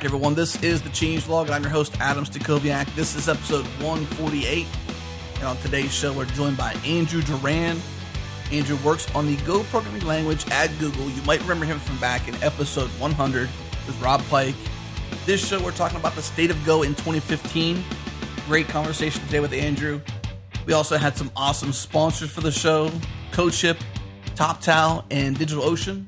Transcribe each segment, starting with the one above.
back, everyone. This is the Changelog. I'm your host, Adam Stacoviak. This is episode 148. And on today's show, we're joined by Andrew Gerrand. Andrew works on the Go programming language at Google. You might remember him from back in episode 100 with Rob Pike. This show, we're talking about the state of Go in 2015. Great conversation today with Andrew. We also had some awesome sponsors for the show CodeShip, TopTal, and DigitalOcean.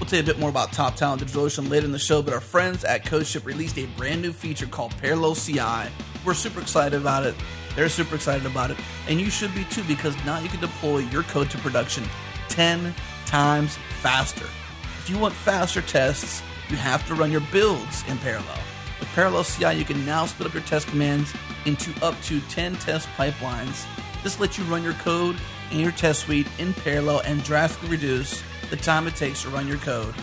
We'll tell you a bit more about TopTal and DigitalOcean later in the show, but our friends at CodeShip released a brand new feature called Parallel CI. We're super excited about it. They're super excited about it. And you should be too, because now you can deploy your code to production 10 times faster. If you want faster tests, you have to run your builds in parallel. With Parallel CI, you can now split up your test commands into up to 10 test pipelines. This lets you run your code and your test suite in parallel and drastically reduce the time it takes to run your code.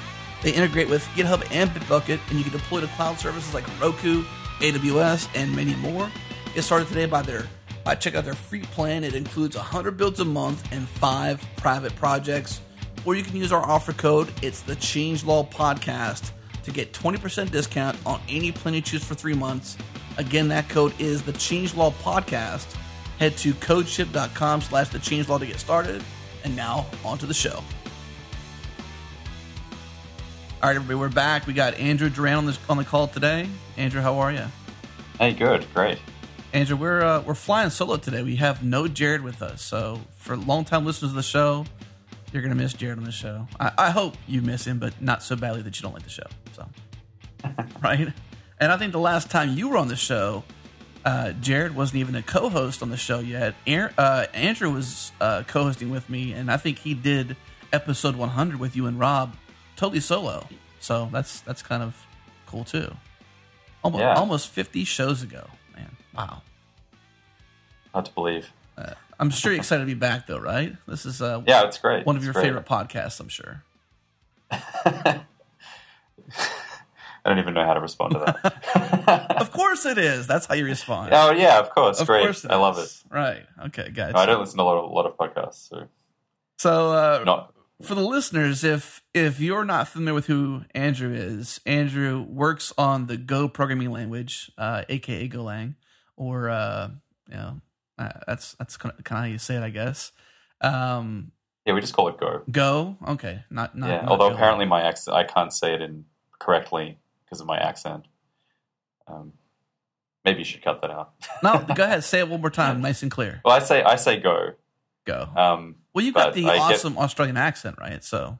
They integrate with GitHub and Bitbucket, and you can deploy to cloud services like Heroku, AWS, and many more. Get started today by their by check out their free plan. It includes 100 builds a month and five private projects. Or you can use our offer code. It's the Changelog Podcast to get 20% discount on any plan you choose for three months. Again, that code is the Changelog Podcast. Head to codeship.com slash the changelog to get started. And now on to the show. All right, everybody, we're back. We got Andrew Gerrand on this on the call today. Andrew, how are you? Hey, good, great. Andrew, we're uh, we're flying solo today. We have no Jared with us, so for longtime listeners of the show, you're gonna miss Jared on the show. I, I hope you miss him, but not so badly that you don't like the show. So, right? And I think the last time you were on the show, uh, Jared wasn't even a co-host on the show yet. Aaron, uh, Andrew was uh, co-hosting with me, and I think he did episode 100 with you and Rob, totally solo. So that's that's kind of cool too. Almost Yeah. almost 50 shows ago, man. Wow. Hard to believe. Uh, I'm sure you're excited to be back, though, right? This is uh, Yeah, it's great. one of It's your great. favorite podcasts, I'm sure. I don't even know how to respond to that. Of course it is. That's how you respond. oh yeah, of course. of great. course I love is. it. Right. Okay, guys. No, I don't listen to a lot of, a lot of podcasts, so So, uh, not. For the listeners, if if you're not familiar with who Andrew is, Andrew works on the Go programming language, uh, aka Golang, or uh, you know, uh, that's that's kind of, how you say it, I guess. Um, Yeah, we just call it Go. Go. Okay. Not not. yeah, not although apparently my accent, I can't say it in correctly because of my accent. Um, maybe you should cut that out. no. Go ahead. Say it one more time, nice and clear. well, I say I say Go. Go. Um, Well, you got the I get- awesome Australian accent, right? So,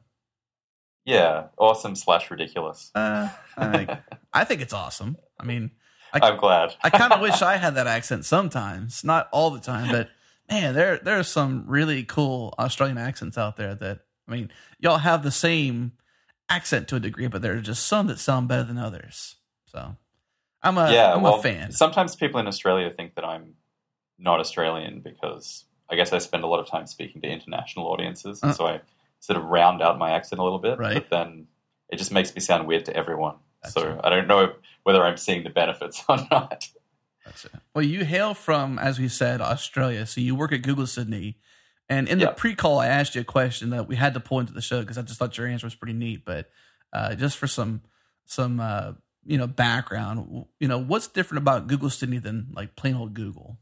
yeah, awesome slash ridiculous. uh, I, think, I think it's awesome. I mean, I, I'm glad. I kind of wish I had that accent sometimes, not all the time, but man, there there are some really cool Australian accents out there. That I mean, y'all have the same accent to a degree, but there are just some that sound better than others. So, I'm a yeah, I'm well, a fan. sometimes people in Australia think that I'm not Australian because I guess I spend a lot of time speaking to international audiences, Uh. so I sort of round out my accent a little bit. Right. But then it just makes me sound weird to everyone. So Gotcha. I don't know whether I'm seeing the benefits or not. That's it. Well, you hail from, as we said, Australia. So you work at Google Sydney. And in the pre-call, I asked you a question that we had to pull into the show because I just thought your answer was pretty neat. But uh, just for some some uh, you know background, you know what's different about Google Sydney than like plain old Google?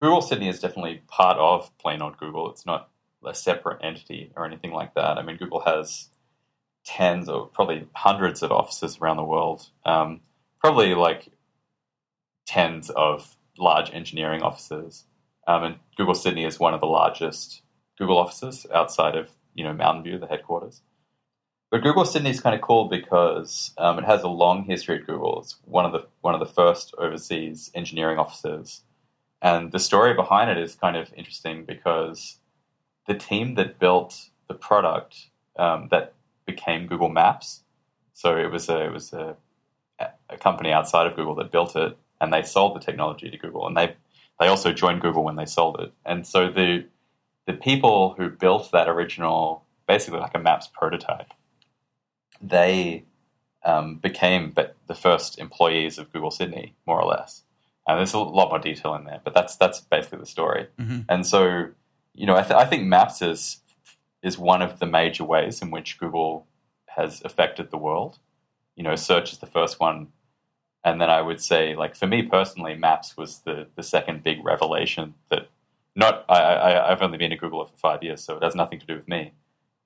Google Sydney is definitely part of plain old Google. It's not a separate entity or anything like that. I mean, Google has tens or probably hundreds of offices around the world. Um, probably like tens of large engineering offices. Um, and Google Sydney is one of the largest Google offices outside of you know Mountain View, the headquarters. But Google Sydney is kind of cool because um, it has a long history at Google. It's one of the one of the first overseas engineering offices, and the story behind it is kind of interesting because the team that built the product um, that became Google Maps, so it was a it was a, a company outside of Google that built it, and they sold the technology to Google, and they they also joined Google when they sold it, and so the the people who built that original, basically like a Maps prototype, they um, became the first employees of Google Sydney, more or less. And there's a lot more detail in there, but that's that's basically the story. Mhm. And so, you know, I, th- I think Maps is is one of the major ways in which Google has affected the world. you know, search is the first one. And then I would say, like for me personally, Maps was the the second big revelation that not I, I I've only been at Google for five years, so it has nothing to do with me.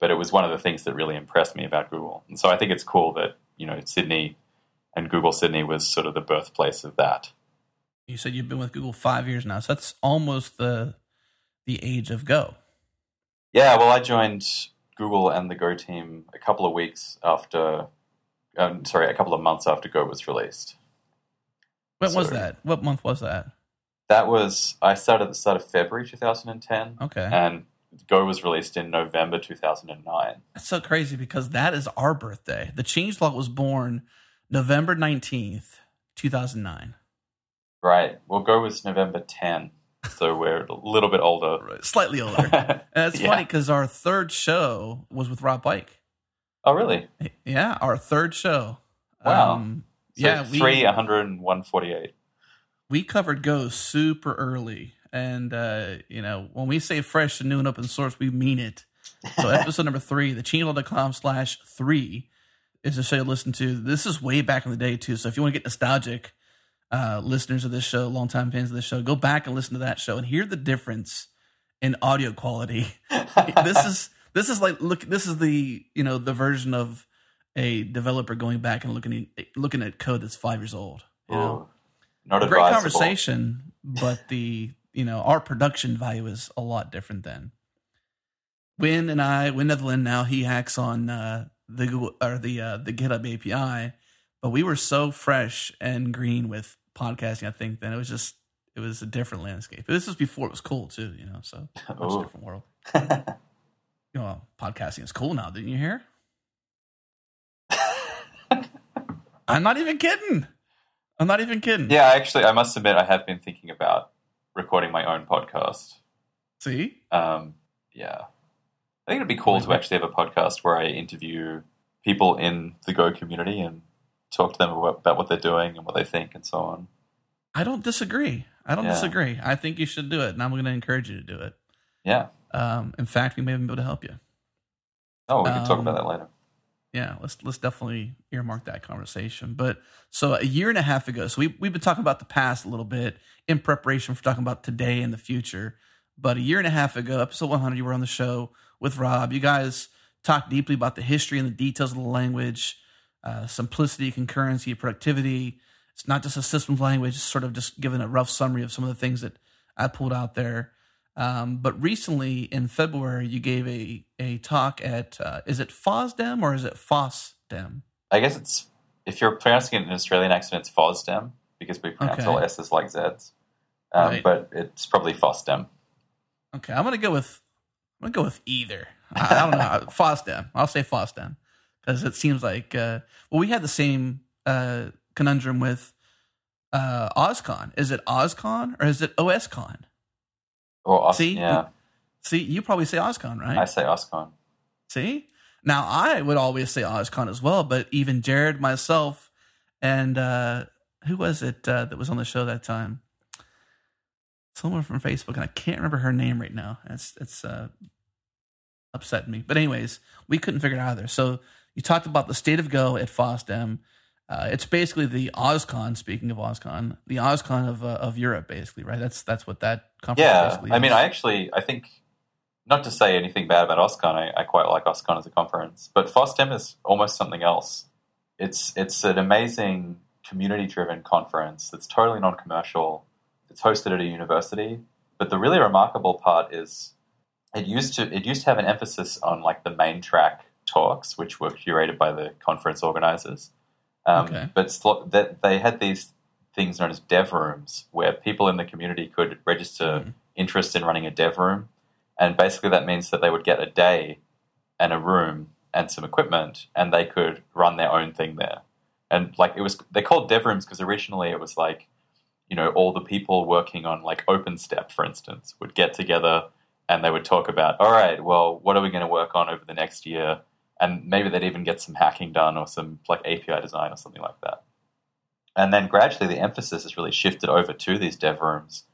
But it was one of the things that really impressed me about Google, and so I think it's cool that you know Sydney and Google Sydney was sort of the birthplace of that. You said you've been with Google five years now, so that's almost the the age of Go. Yeah, well, I joined Google and the Go team a couple of weeks after, um, sorry, a couple of months after Go was released. When so, was that? What month was that? That was I started at the start of February 2010. Okay, and Go was released in November 2009. That's so crazy because that is our birthday. The changelog was born November 19th, 2009. Right. We'll Go with November 10 so we're a little bit older, right. slightly older. and it's yeah. funny because our third show was with Rob Pike. Oh, really? Yeah, our third show. Wow. Um, so yeah, three, 100, 148. We covered Go super early, and uh, you know when we say fresh and new and open source, we mean it. So episode number three, the changelog.com slash three is a show to listen to. This is way back in the day too. So if you want to get nostalgic uh, listeners of this show, longtime fans of this show, go back and listen to that show and hear the difference in audio quality. this is this is like look. This is the you know the version of a developer going back and looking at, looking at code that's five years old. You know, not a great conversation, but the you know our production value is a lot different then. Wynn and I, Wynn Netherland, now he hacks on uh, the Google or the uh, the GitHub API, but we were so fresh and green with podcasting, I think, then it was just it was a different landscape. This was before it was cool too, you know. So much different world. you know, podcasting is cool now. Didn't you hear? I'm not even kidding. I'm not even kidding. Yeah, actually, I must admit, I have been thinking about recording my own podcast. See? Um, yeah, I think it'd be cool to actually have a podcast where I interview people in the Go community and talk to them about, what they're doing and what they think and so on. I don't disagree. I don't yeah. disagree. I think you should do it, and I'm going to encourage you to do it. Yeah. Um, in fact, we may even be able to help you. Oh, we can um, talk about that later. Yeah, let's let's definitely earmark that conversation. But so a year and a half ago, so we we've been talking about the past a little bit in preparation for talking about today and the future. But a year and a half ago, episode 100, you were on the show with Rob. You guys talked deeply about the history and the details of the language uh, simplicity, concurrency, productivity. It's not just a systems language, sort of just giving a rough summary of some of the things that I pulled out there. Um, but recently in February, you gave a, a talk at, uh, is it FOSDEM or is it FOSDEM? I guess it's, if you're pronouncing it in an Australian accent, it's FOSDEM because we pronounce okay. all S's like Z's. Um, right. But it's probably FOSDEM. Okay, I'm going to go with, I'm going to go with either. I, I don't know. FOSDEM. I'll say FOSDEM because it seems like uh, well we had the same uh, conundrum with uh, OSCON. Is it OSCON or is it OSCON? Well, Os- see, yeah. See, you probably say OSCON, right? I say OSCON. See, now I would always say OSCON as well, but even Jared, myself, and uh, who was it uh, that was on the show that time? Someone from Facebook, and I can't remember her name right now. It's it's uh, upsetting me. But anyways, we couldn't figure it out either. So you talked about the state of Go at FOSDEM. Uh, it's basically the OSCON. Speaking of OSCON, the OSCON of uh, of Europe, basically, right? That's that's what that conference. Yeah, I mean, I actually, I think, not to say anything bad about OSCON, I, I quite like OSCON as a conference, but FOSDEM is almost something else. It's it's an amazing community driven conference that's totally non commercial. It's hosted at a university, but the really remarkable part is it used to it used to have an emphasis on like the main track talks, which were curated by the conference organizers. Um, okay. But that they had these things known as dev rooms, where people in the community could register mm. interest in running a dev room, and basically that means that they would get a day and a room and some equipment, and they could run their own thing there. And like it was, they called dev rooms because originally it was like, you know, all the people working on like OpenStep, for instance, would get together and they would talk about, all right, well, what are we going to work on over the next year? And maybe they'd even get some hacking done or some like API design or something like that. And then gradually the emphasis has really shifted over to these dev rooms,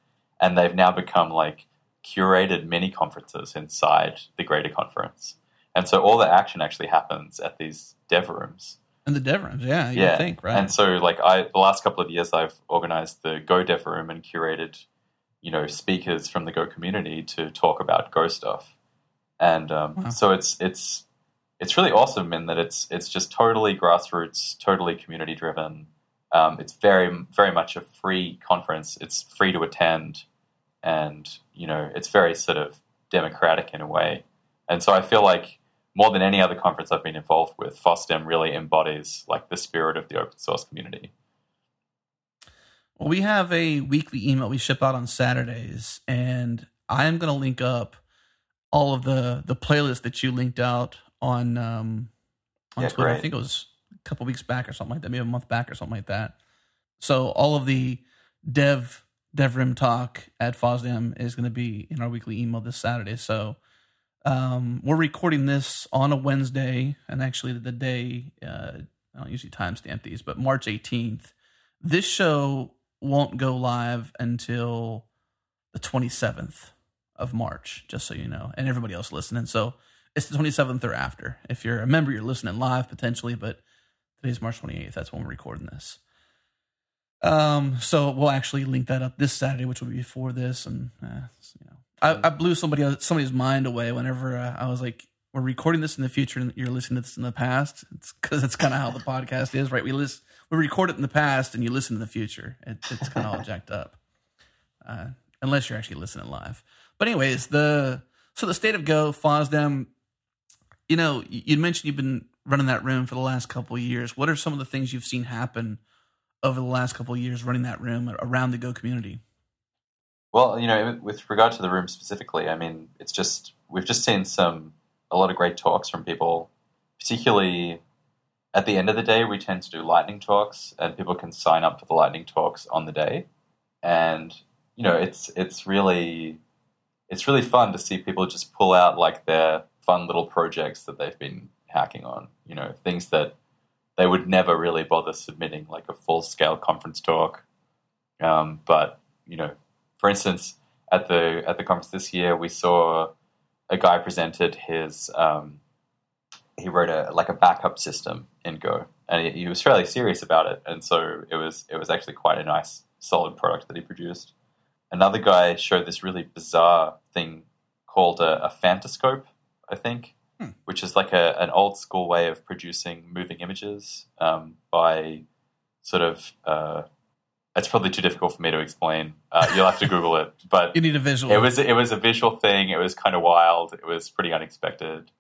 and they've now become like curated mini conferences inside the greater conference. And so all the action actually happens at these dev rooms. And the dev rooms, yeah, you yeah, think, right? And so, like, I the last couple of years, I've organized the Go Dev Room and curated, you know, speakers from the Go community to talk about Go stuff. And um, Wow. so it's it's it's really awesome in that it's it's just totally grassroots, totally community driven. Um, it's very very much a free conference. It's free to attend, and you know, it's very sort of democratic in a way. And so I feel like more than any other conference I've been involved with, FOSDEM really embodies like the spirit of the open source community. Well, we have a weekly email we ship out on Saturdays, and I am going to link up all of the the playlists that you linked out on um, on Yeah, Twitter. I think it was a couple weeks back or something like that, maybe a month back or something like that. So all of the dev DevRim talk at FOSDEM is going to be in our weekly email this Saturday. So um, we're recording this on a Wednesday, and actually the day uh, I don't usually timestamp these, but March 18th. This show won't go live until the 27th of March, just so you know, and everybody else listening. So it's the 27th or after. If you're a member, you're listening live potentially, but today's March 28th. That's when we're recording this. Um, so we'll actually link that up this Saturday, which will be before this, and uh, you know, I, I blew somebody somebody's mind away whenever uh, I was like, "We're recording this in the future, and you're listening to this in the past." It's because it's kind of how the podcast is, right? We list we record it in the past, and you listen in the future. It, it's kind of all jacked up, uh, unless you're actually listening live. But anyways, the so the state of Go FOSDEM, you know, you mentioned you've been running that room for the last couple of years. What are some of the things you've seen happen over the last couple of years running that room around the Go community? Well, you know, with regard to the room specifically, I mean, it's just we've just seen some a lot of great talks from people, particularly at the end of the day. We tend to do lightning talks, and people can sign up for the lightning talks on the day, and you know, it's it's really it's really fun to see people just pull out like their fun little projects that they've been hacking on. You know, things that they would never really bother submitting, like a full scale conference talk. Um, but you know, for instance, at the at the conference this year, we saw a guy presented his um, he wrote a like a backup system in Go, and he, he was fairly serious about it, and so it was it was actually quite a nice solid product that he produced. Another guy showed this really bizarre thing called a, a I think, Hmm. which is like a, an old school way of producing moving images um, by sort of. Uh, it's probably too difficult for me to explain. Uh, you'll have to Google it, but You need a visual. it was it was a visual thing. It was kind of wild. It was pretty unexpected.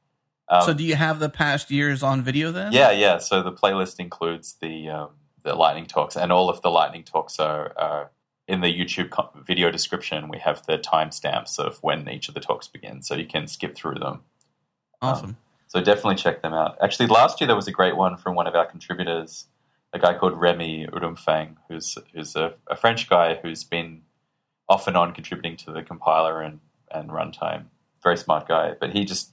Um, so do you have the past years on video then? yeah, yeah. So the playlist includes the um, the lightning talks, and all of the lightning talks are, are in the YouTube video description. We have the timestamps of when each of the talks begin, so you can skip through them. Awesome. So definitely check them out. Actually, last year there was a great one from one of our contributors, a guy called Remy Oudompheng, who's who's a, a French guy who's been off and on contributing to the compiler and and runtime. Very smart guy, but he just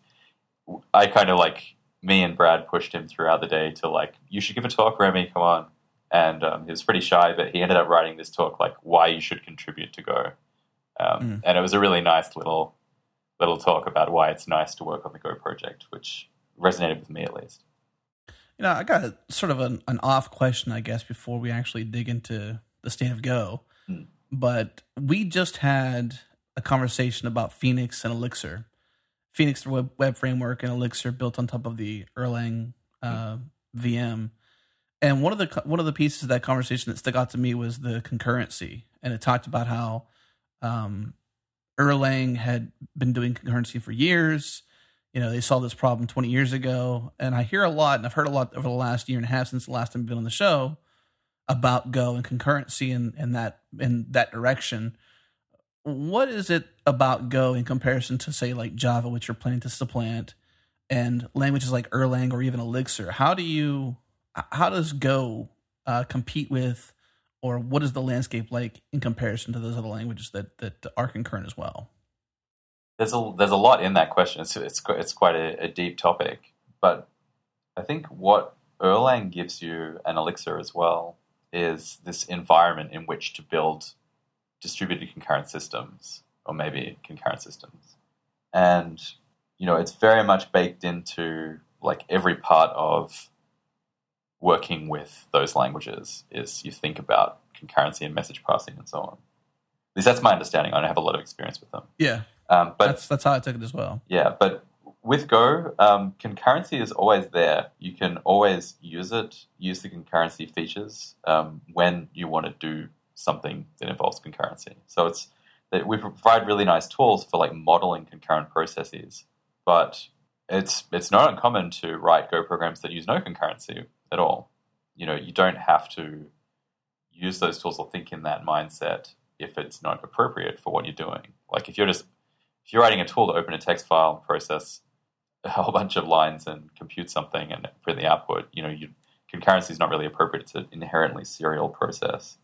I kind of like me and Brad pushed him throughout the day to like you should give a talk, Remy, come on. And um, he was pretty shy, but he ended up writing this talk like why you should contribute to Go, um, Mm. and it was a really nice little little talk about why it's nice to work on the Go project, which resonated with me at least. You know, I got a, sort of an, an off question, I guess, before we actually dig into the state of Go. Hmm. But we just had a conversation about Phoenix and Elixir. Phoenix, web, web framework, and Elixir built on top of the Erlang uh, VM. And one of the one of the pieces of that conversation that stuck out to me was the concurrency, and it talked about how um, Erlang had been doing concurrency for years. You know, they saw this problem 20 years ago. And I hear a lot, and I've heard a lot over the last year and a half since the last time I've been on the show about Go and concurrency and, and that in that direction. What is it about Go in comparison to say like Java, which you're planning to supplant, and languages like Erlang or even Elixir? How do you how does Go uh, compete with, or what is the landscape like in comparison to those other languages that that are concurrent as well? There's a there's a lot in that question. It's it's, it's quite a, a deep topic, but I think what Erlang gives you and Elixir as well is this environment in which to build distributed concurrent systems, or maybe concurrent systems, and you know it's very much baked into like every part of working with those languages is you think about concurrency and message passing and so on. At least that's my understanding. I don't have a lot of experience with them. Yeah, Um, but that's that's how I took it as well. yeah, but with Go, um, concurrency is always there. You can always use it, use the concurrency features um, when you want to do something that involves concurrency. So it's that we provide really nice tools for like modeling concurrent processes, but it's it's not uncommon to write Go programs that use no concurrency at all. You know, you don't have to use those tools or think in that mindset if it's not appropriate for what you're doing. Like if you're just if you're writing a tool to open a text file and process a whole bunch of lines and compute something and print the output, you know, you, concurrency is not really appropriate. It's an inherently serial process.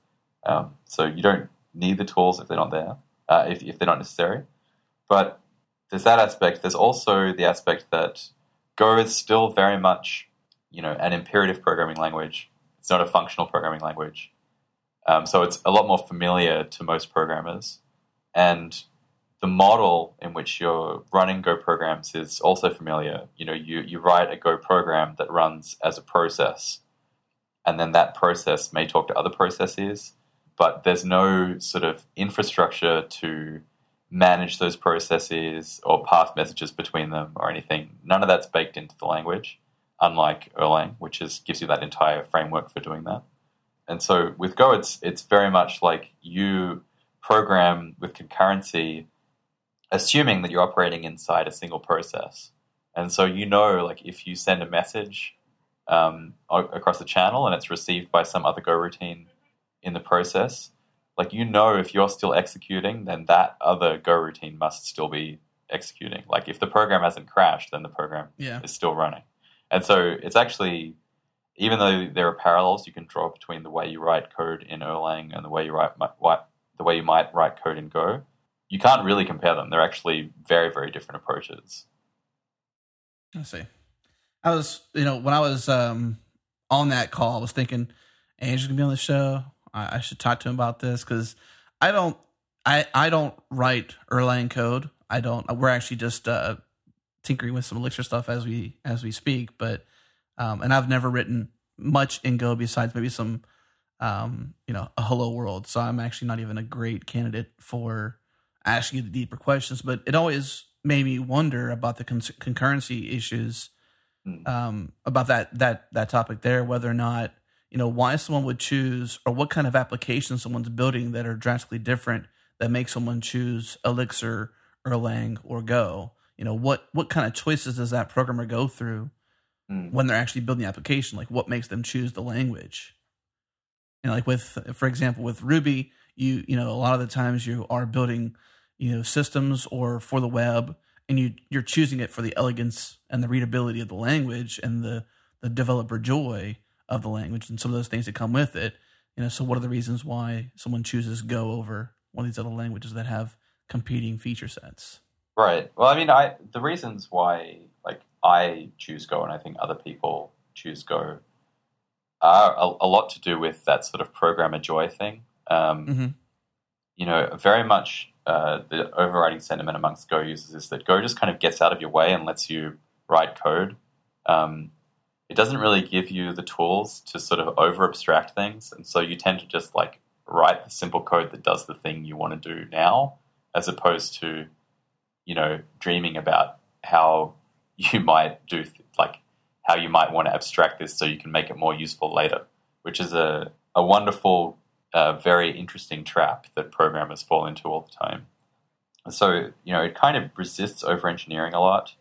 Um, so you don't need the tools if they're not there, uh, if, if they're not necessary. But there's that aspect. There's also the aspect that Go is still very much, you know, an imperative programming language. It's not a functional programming language. Um, so it's a lot more familiar to most programmers. And the model in which you're running Go programs is also familiar. You know, you, you write a Go program that runs as a process, and then that process may talk to other processes, but there's no sort of infrastructure to manage those processes or pass messages between them or anything. None of that's baked into the language, unlike Erlang, which is gives you that entire framework for doing that. And so with Go, it's it's very much like you program with concurrency assuming that you're operating inside a single process. And so you know, like if you send a message um, across the channel and it's received by some other goroutine in the process, like you know if you're still executing, then that other goroutine must still be executing. Like if the program hasn't crashed, then the program Yeah. is still running. And so it's actually, even though there are parallels you can draw between the way you write code in Erlang and the way you write, the way you might write code in Go, you can't really compare them. They're actually very, very different approaches. I see. I was, you know, when I was um, on that call, I was thinking, Andrew's gonna be on the show. I, I should talk to him about this because I don't, I, I don't write Erlang code. I don't. We're actually just uh, tinkering with some Elixir stuff as we as we speak. But um, and I've never written much in Go besides maybe some, um, you know, a Hello World. So I'm actually not even a great candidate for asking you the deeper questions. But it always made me wonder about the con- concurrency issues Hmm. um, about that that that topic there, whether or not you know why someone would choose or what kind of applications someone's building that are drastically different that make someone choose Elixir, Erlang, or Go. You know what what kind of choices does that programmer go through Mm. when they're actually building the application? Like what makes them choose the language? And like with, for example, with Ruby, you you know a lot of the times you are building you know systems or for the web and you you're choosing it for the elegance and the readability of the language and the the developer joy of the language and some of those things that come with it you know so what are the reasons why someone chooses go over one of these other languages that have competing feature sets Right. Well, I mean, I the reasons why like I choose Go and I think other people choose Go are a, a lot to do with that sort of programmer joy thing. Um, mm-hmm. You know, very much uh, the overriding sentiment amongst Go users is that Go just kind of gets out of your way and lets you write code. Um, it doesn't really give you the tools to sort of over abstract things, and so you tend to just like write the simple code that does the thing you want to do now, as opposed to you know, dreaming about how you might do, th- like, how you might want to abstract this so you can make it more useful later, which is a, a wonderful, uh, very interesting trap that programmers fall into all the time. So, you know, it kind of resists over engineering a lot.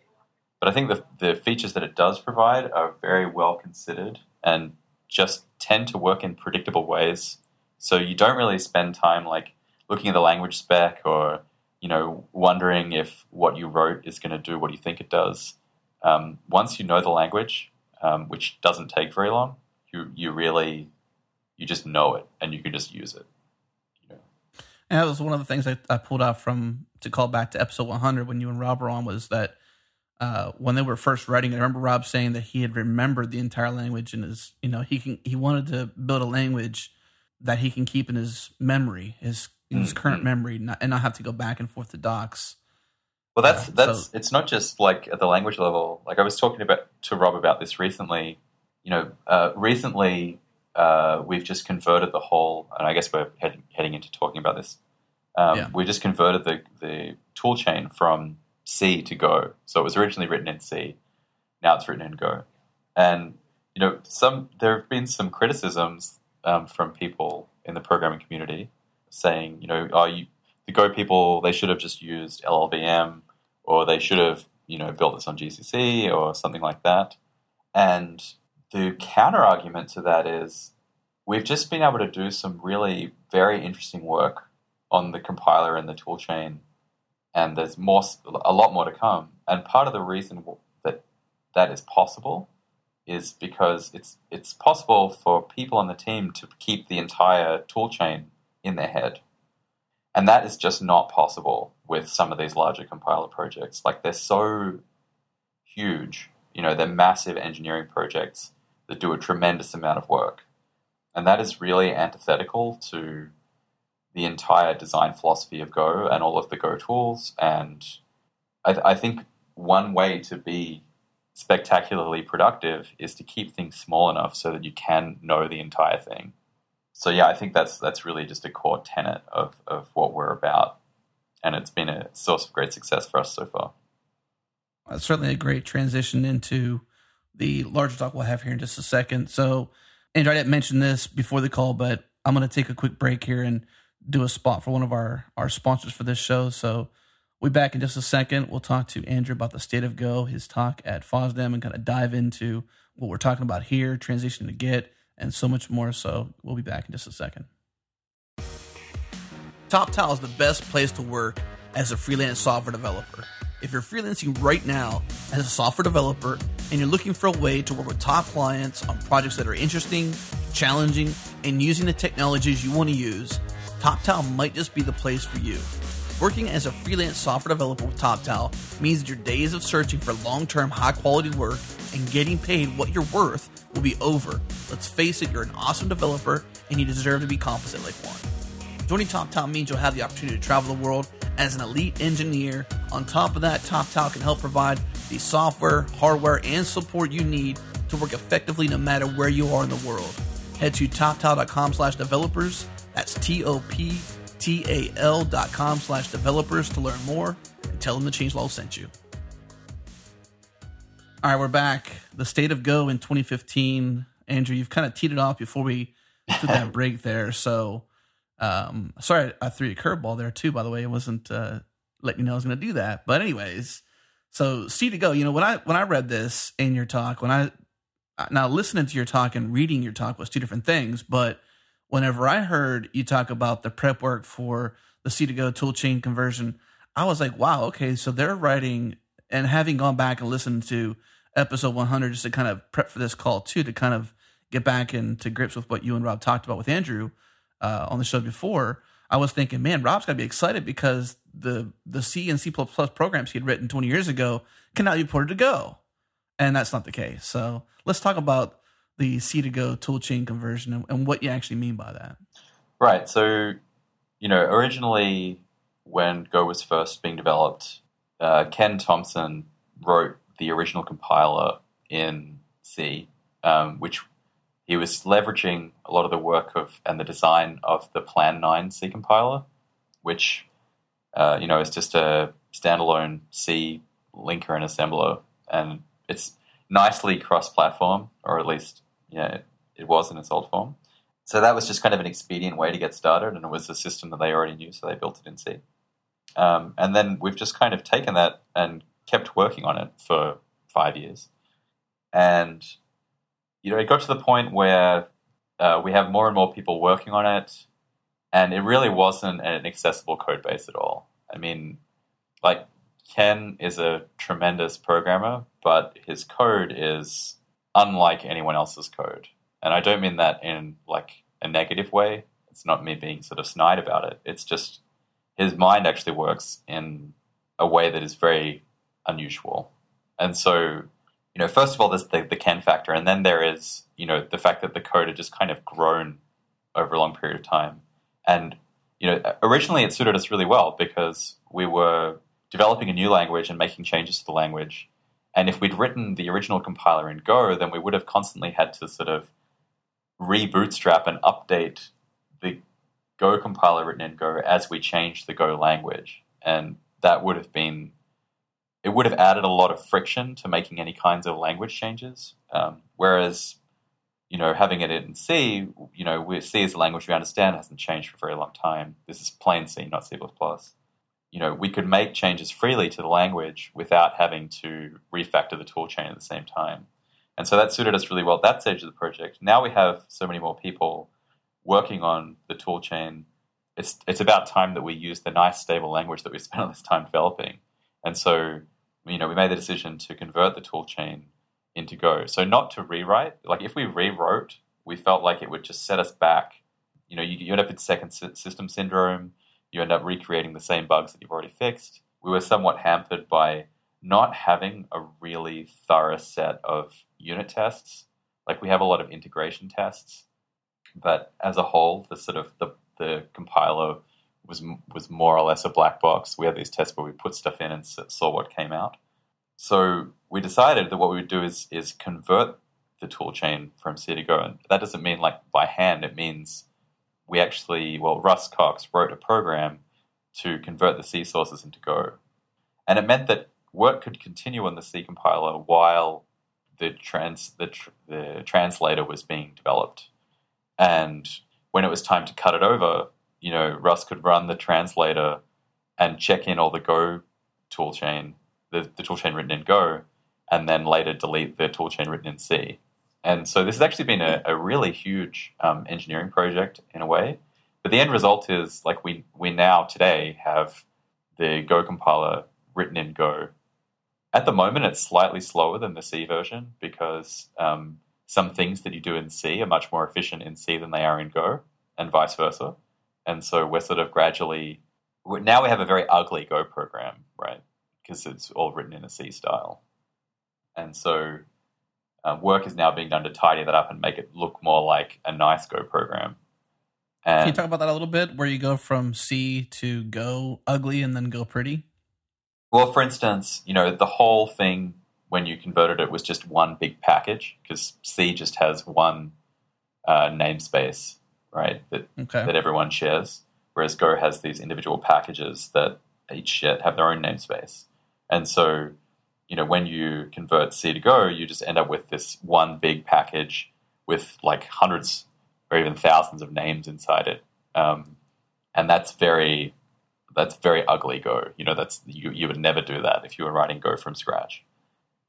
But I think the, the features that it does provide are very well considered and just tend to work in predictable ways. So you don't really spend time like looking at the language spec or you know, wondering if what you wrote is going to do what you think it does. Um, once you know the language, um, which doesn't take very long, you you really you just know it and you can just use it. Know? and that was one of the things I, I pulled out from to call back to episode 100 when you and rob were on was that uh, when they were first writing, I remember Rob saying that he had remembered the entire language and his, you know, he can he wanted to build a language that he can keep in his memory, his in his current Mhm. memory, not, and not have to go back and forth to docs. Well, that's Yeah, that's so- it's not just like at the language level. Like I was talking about to Rob about this recently. you know, uh, recently uh, we've just converted the whole, and I guess we're head, heading into talking about this. Um, Yeah. We just converted the the tool chain from C to Go. So it was originally written in C, now it's written in Go, and you know, some there have been some criticisms um, from people in the programming community saying, you know, oh, you, the Go people they should have just used LLVM, or they should have, you know, built this on GCC or something like that. And the counter argument to that is we've just been able to do some really very interesting work on the compiler and the toolchain, and there's more, a lot more to come. And part of the reason that that is possible is because it's it's possible for people on the team to keep the entire toolchain in their head, and that is just not possible with some of these larger compiler projects. Like they're so huge, you know, they're massive engineering projects that do a tremendous amount of work, and that is really antithetical to the entire design philosophy of Go and all of the Go tools. And I, I think one way to be spectacularly productive is to keep things small enough so that you can know the entire thing. So yeah, I think that's that's really just a core tenet of, of what we're about. And it's been a source of great success for us so far. That's certainly a great transition into the larger talk we'll have here in just a second. So, Andrew, I didn't mention this before the call, but I'm going to take a quick break here and do a spot for one of our, our sponsors for this show. So, we'll be back in just a second. We'll talk to Andrew about the state of Go, his talk at FOSDEM, and kind of dive into what we're talking about here, transition to Git, and so much more. So, we'll be back in just a second. TopTal is the best place to work as a freelance software developer. If you're freelancing right now as a software developer and you're looking for a way to work with top clients on projects that are interesting, challenging, and using the technologies you want to use, TopTal might just be the place for you. Working as a freelance software developer with TopTal means that your days of searching for long term, high quality work and getting paid what you're worth will be over. Let's face it, you're an awesome developer and you deserve to be compensated like one. Joining TopTal means you'll have the opportunity to travel the world as an elite engineer. On top of that, TopTal can help provide the software, hardware, and support you need to work effectively no matter where you are in the world. Head to toptal.com slash developers. That's T-O-P-T-A-L dot com slash developers to learn more and tell them the changelog sent you. All right, we're back. The state of Go in 2015. Andrew, you've kind of teed it off before we took that break there. So, um, sorry, I threw you a curveball there too. By the way, I wasn't uh, letting you know I was going to do that. But anyways, so C to go. You know, when I when I read this in your talk, when I now listening to your talk and reading your talk was two different things. But whenever I heard you talk about the prep work for the C to go toolchain conversion, I was like, wow, okay, so they're writing and having gone back and listened to episode 100 just to kind of prep for this call too, to kind of get back into grips with what you and Rob talked about with Andrew uh, on the show before. I was thinking, man, Rob's got to be excited because the the C and C programs he had written 20 years ago can now be ported to Go, and that's not the case. So let's talk about the C to Go toolchain conversion and, and what you actually mean by that. Right. So, you know, originally when Go was first being developed, uh, Ken Thompson wrote the original compiler in C, um, which he was leveraging a lot of the work of and the design of the Plan 9 C compiler, which, uh, you know, is just a standalone C linker and assembler. And it's nicely cross-platform, or at least, yeah, it, it was in its old form. So that was just kind of an expedient way to get started, and it was a system that they already knew, so they built it in C. Um, and then we've just kind of taken that and kept working on it for five years. And, you know, it got to the point where uh, we have more and more people working on it, and it really wasn't an accessible code base at all. I mean, like, Ken is a tremendous programmer, but his code is unlike anyone else's code. And I don't mean that in like a negative way. It's not me being sort of snide about it. It's just his mind actually works in a way that is very unusual. And so, you know, first of all, there's the, the Ken factor, and then there is, you know, the fact that the code had just kind of grown over a long period of time. And, you know, originally it suited us really well because we were developing a new language and making changes to the language. And if we'd written the original compiler in Go, then we would have constantly had to sort of rebootstrap and update the Go compiler written in Go as we changed the Go language. And that would have been, it would have added a lot of friction to making any kinds of language changes. Um, whereas, you know, having it in C, you know, C is a language we understand hasn't changed for a very long time. This is plain C, not C++ you know, we could make changes freely to the language without having to refactor the tool chain at the same time. And so that suited us really well at that stage of the project. Now we have so many more people working on the toolchain. It's it's about time that we use the nice stable language that we spent all this time developing. And so, you know, we made the decision to convert the toolchain into Go. So not to rewrite. Like if we rewrote, we felt like it would just set us back. You know, you, you end up in second system syndrome you end up recreating the same bugs that you've already fixed. We were somewhat hampered by not having a really thorough set of unit tests. Like we have a lot of integration tests, but as a whole, the sort of the, the compiler was was more or less a black box. We had these tests where we put stuff in and saw what came out. So we decided that what we would do is is convert the toolchain from C to Go, and that doesn't mean like by hand. It means we actually, well, Russ Cox wrote a program to convert the C sources into Go. And it meant that work could continue on the C compiler while the, trans, the, tr- the translator was being developed. And when it was time to cut it over, you know, Russ could run the translator and check in all the Go toolchain, the, the toolchain written in Go, and then later delete the toolchain written in C. And so this has actually been a, a really huge um, engineering project in a way. But the end result is like we we now today have the Go compiler written in Go. At the moment, it's slightly slower than the C version because um, some things that you do in C are much more efficient in C than they are in Go, and vice versa. And so we're sort of gradually now we have a very ugly Go program, right? Because it's all written in a C style. And so uh, work is now being done to tidy that up and make it look more like a nice Go program. And Can you talk about that a little bit, where you go from C to Go ugly and then Go pretty? Well, for instance, you know the whole thing when you converted it was just one big package because C just has one uh, namespace, right? That okay. that everyone shares, whereas Go has these individual packages that each have their own namespace, and so you know, when you convert C to Go, you just end up with this one big package with like hundreds or even thousands of names inside it, um, and that's very that's very ugly Go. You know, that's you you would never do that if you were writing Go from scratch.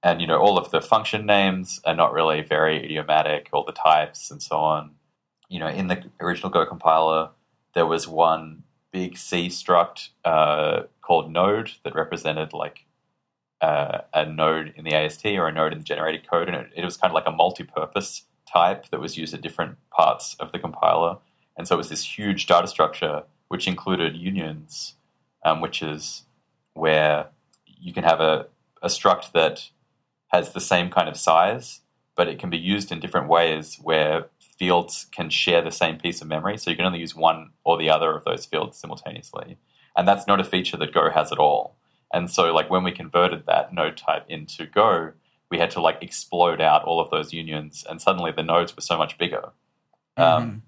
And you know, all of the function names are not really very idiomatic. All the types and so on. You know, in the original Go compiler, there was one big C struct uh, called node that represented like uh, a node in the AST or a node in the generated code, and it, it, was kind of like a multi-purpose type that was used at different parts of the compiler. And so it was this huge data structure which included unions, um, which is where you can have a, a struct that has the same kind of size, but it can be used in different ways where fields can share the same piece of memory. So you can only use one or the other of those fields simultaneously. And that's not a feature that Go has at all. And so, like when we converted that node type into Go, we had to like explode out all of those unions, and suddenly the nodes were so much bigger. Mm-hmm. Um,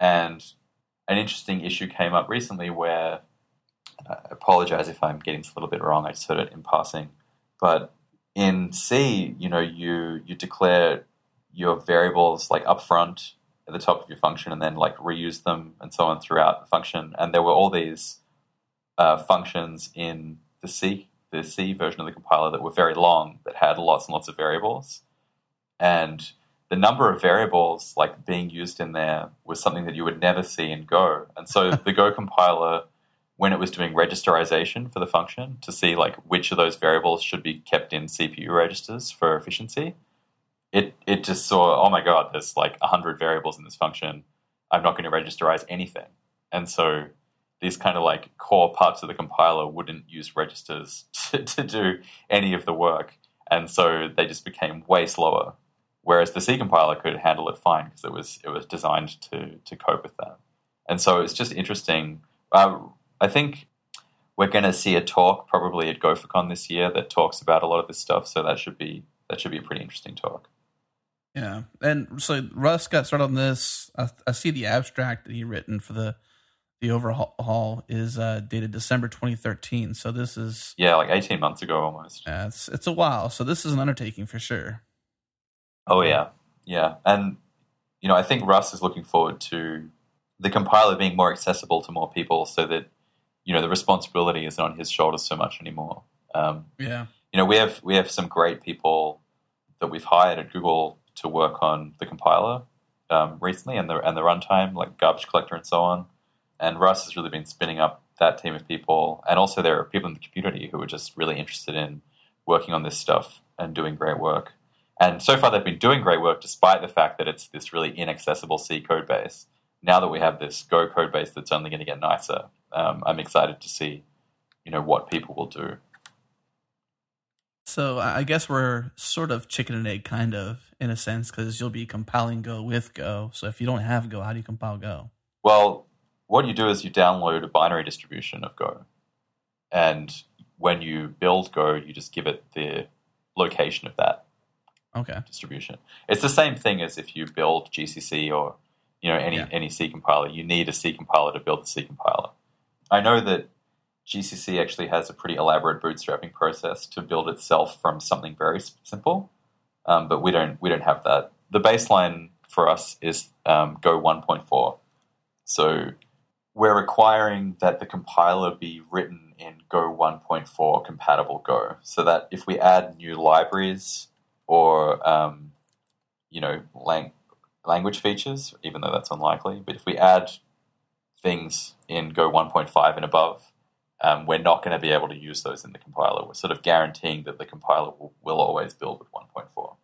and an interesting issue came up recently where I apologize if I'm getting this a little bit wrong. I just heard it in passing, but in C, you know, you you declare your variables like upfront at the top of your function, and then like reuse them and so on throughout the function. And there were all these uh, functions in the C the C version of the compiler that were very long that had lots and lots of variables, and the number of variables like being used in there was something that you would never see in Go. And so the Go compiler, when it was doing registerization for the function to see like which of those variables should be kept in CPU registers for efficiency, it it just saw, oh my god, there's like hundred variables in this function. I'm not going to registerize anything. And so these kind of like core parts of the compiler wouldn't use registers to, to do any of the work. And so they just became way slower. Whereas the C compiler could handle it fine because it was it was designed to to cope with that. And so it's just interesting. Uh, I think we're going to see a talk probably at GopherCon this year that talks about a lot of this stuff. So that should be that should be a pretty interesting talk. Yeah, and so Russ got started on this. I, I see the abstract that he written for the the overhaul is uh, dated December 2013. So this is yeah, like 18 months ago almost. Yeah, it's it's a while. So this is an undertaking for sure. Oh yeah, yeah, and you know I think Russ is looking forward to the compiler being more accessible to more people, so that you know the responsibility isn't on his shoulders so much anymore. Um, yeah, you know we have we have some great people that we've hired at Google to work on the compiler um, recently and the and the runtime, like garbage collector and so on. And Russ has really been spinning up that team of people, and also there are people in the community who are just really interested in working on this stuff and doing great work. And so far, they've been doing great work despite the fact that it's this really inaccessible C code base. Now that we have this Go code base that's only going to get nicer, um, I'm excited to see, you know, what people will do. So I guess we're sort of chicken and egg, kind of in a sense, because you'll be compiling Go with Go. So if you don't have Go, how do you compile Go? Well, what you do is you download a binary distribution of Go, and when you build Go, you just give it the location of that okay. distribution. It's the same thing as if you build GCC or you know any Yeah. any C compiler. You need a C compiler to build the C compiler. I know that GCC actually has a pretty elaborate bootstrapping process to build itself from something very simple, um, but we don't we don't have that. The baseline for us is um, Go 1.4, so we're requiring that the compiler be written in Go 1.4 compatible Go, so that if we add new libraries or um, you know lang- language features, even though that's unlikely, but if we add things in Go 1.5 and above, um, we're not going to be able to use those in the compiler. We're sort of guaranteeing that the compiler will, will always build with 1.4.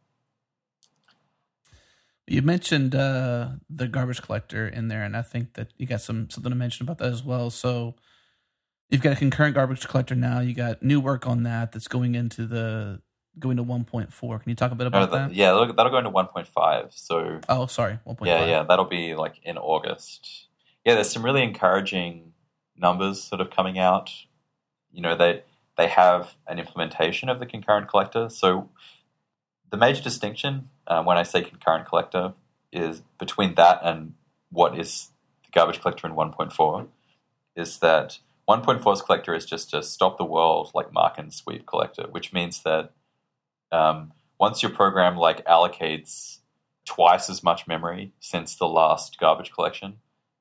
You mentioned uh, the garbage collector in there, and I think that you got some something to mention about that as well. So you've got a concurrent garbage collector now. You got new work on that that's going into the going to 1.4. Can you talk a bit No, about that- that? yeah, that'll, that'll go into 1.5. So Oh, sorry, 1.5. yeah, yeah, that'll be like in August. Yeah, there's some really encouraging numbers sort of coming out. You know, they they have an implementation of the concurrent collector. So the major distinction uh, when I say concurrent collector is between that and what is the garbage collector in 1.4 is that 1.4's collector is just a stop the world like mark and sweep collector, which means that um, once your program like allocates twice as much memory since the last garbage collection,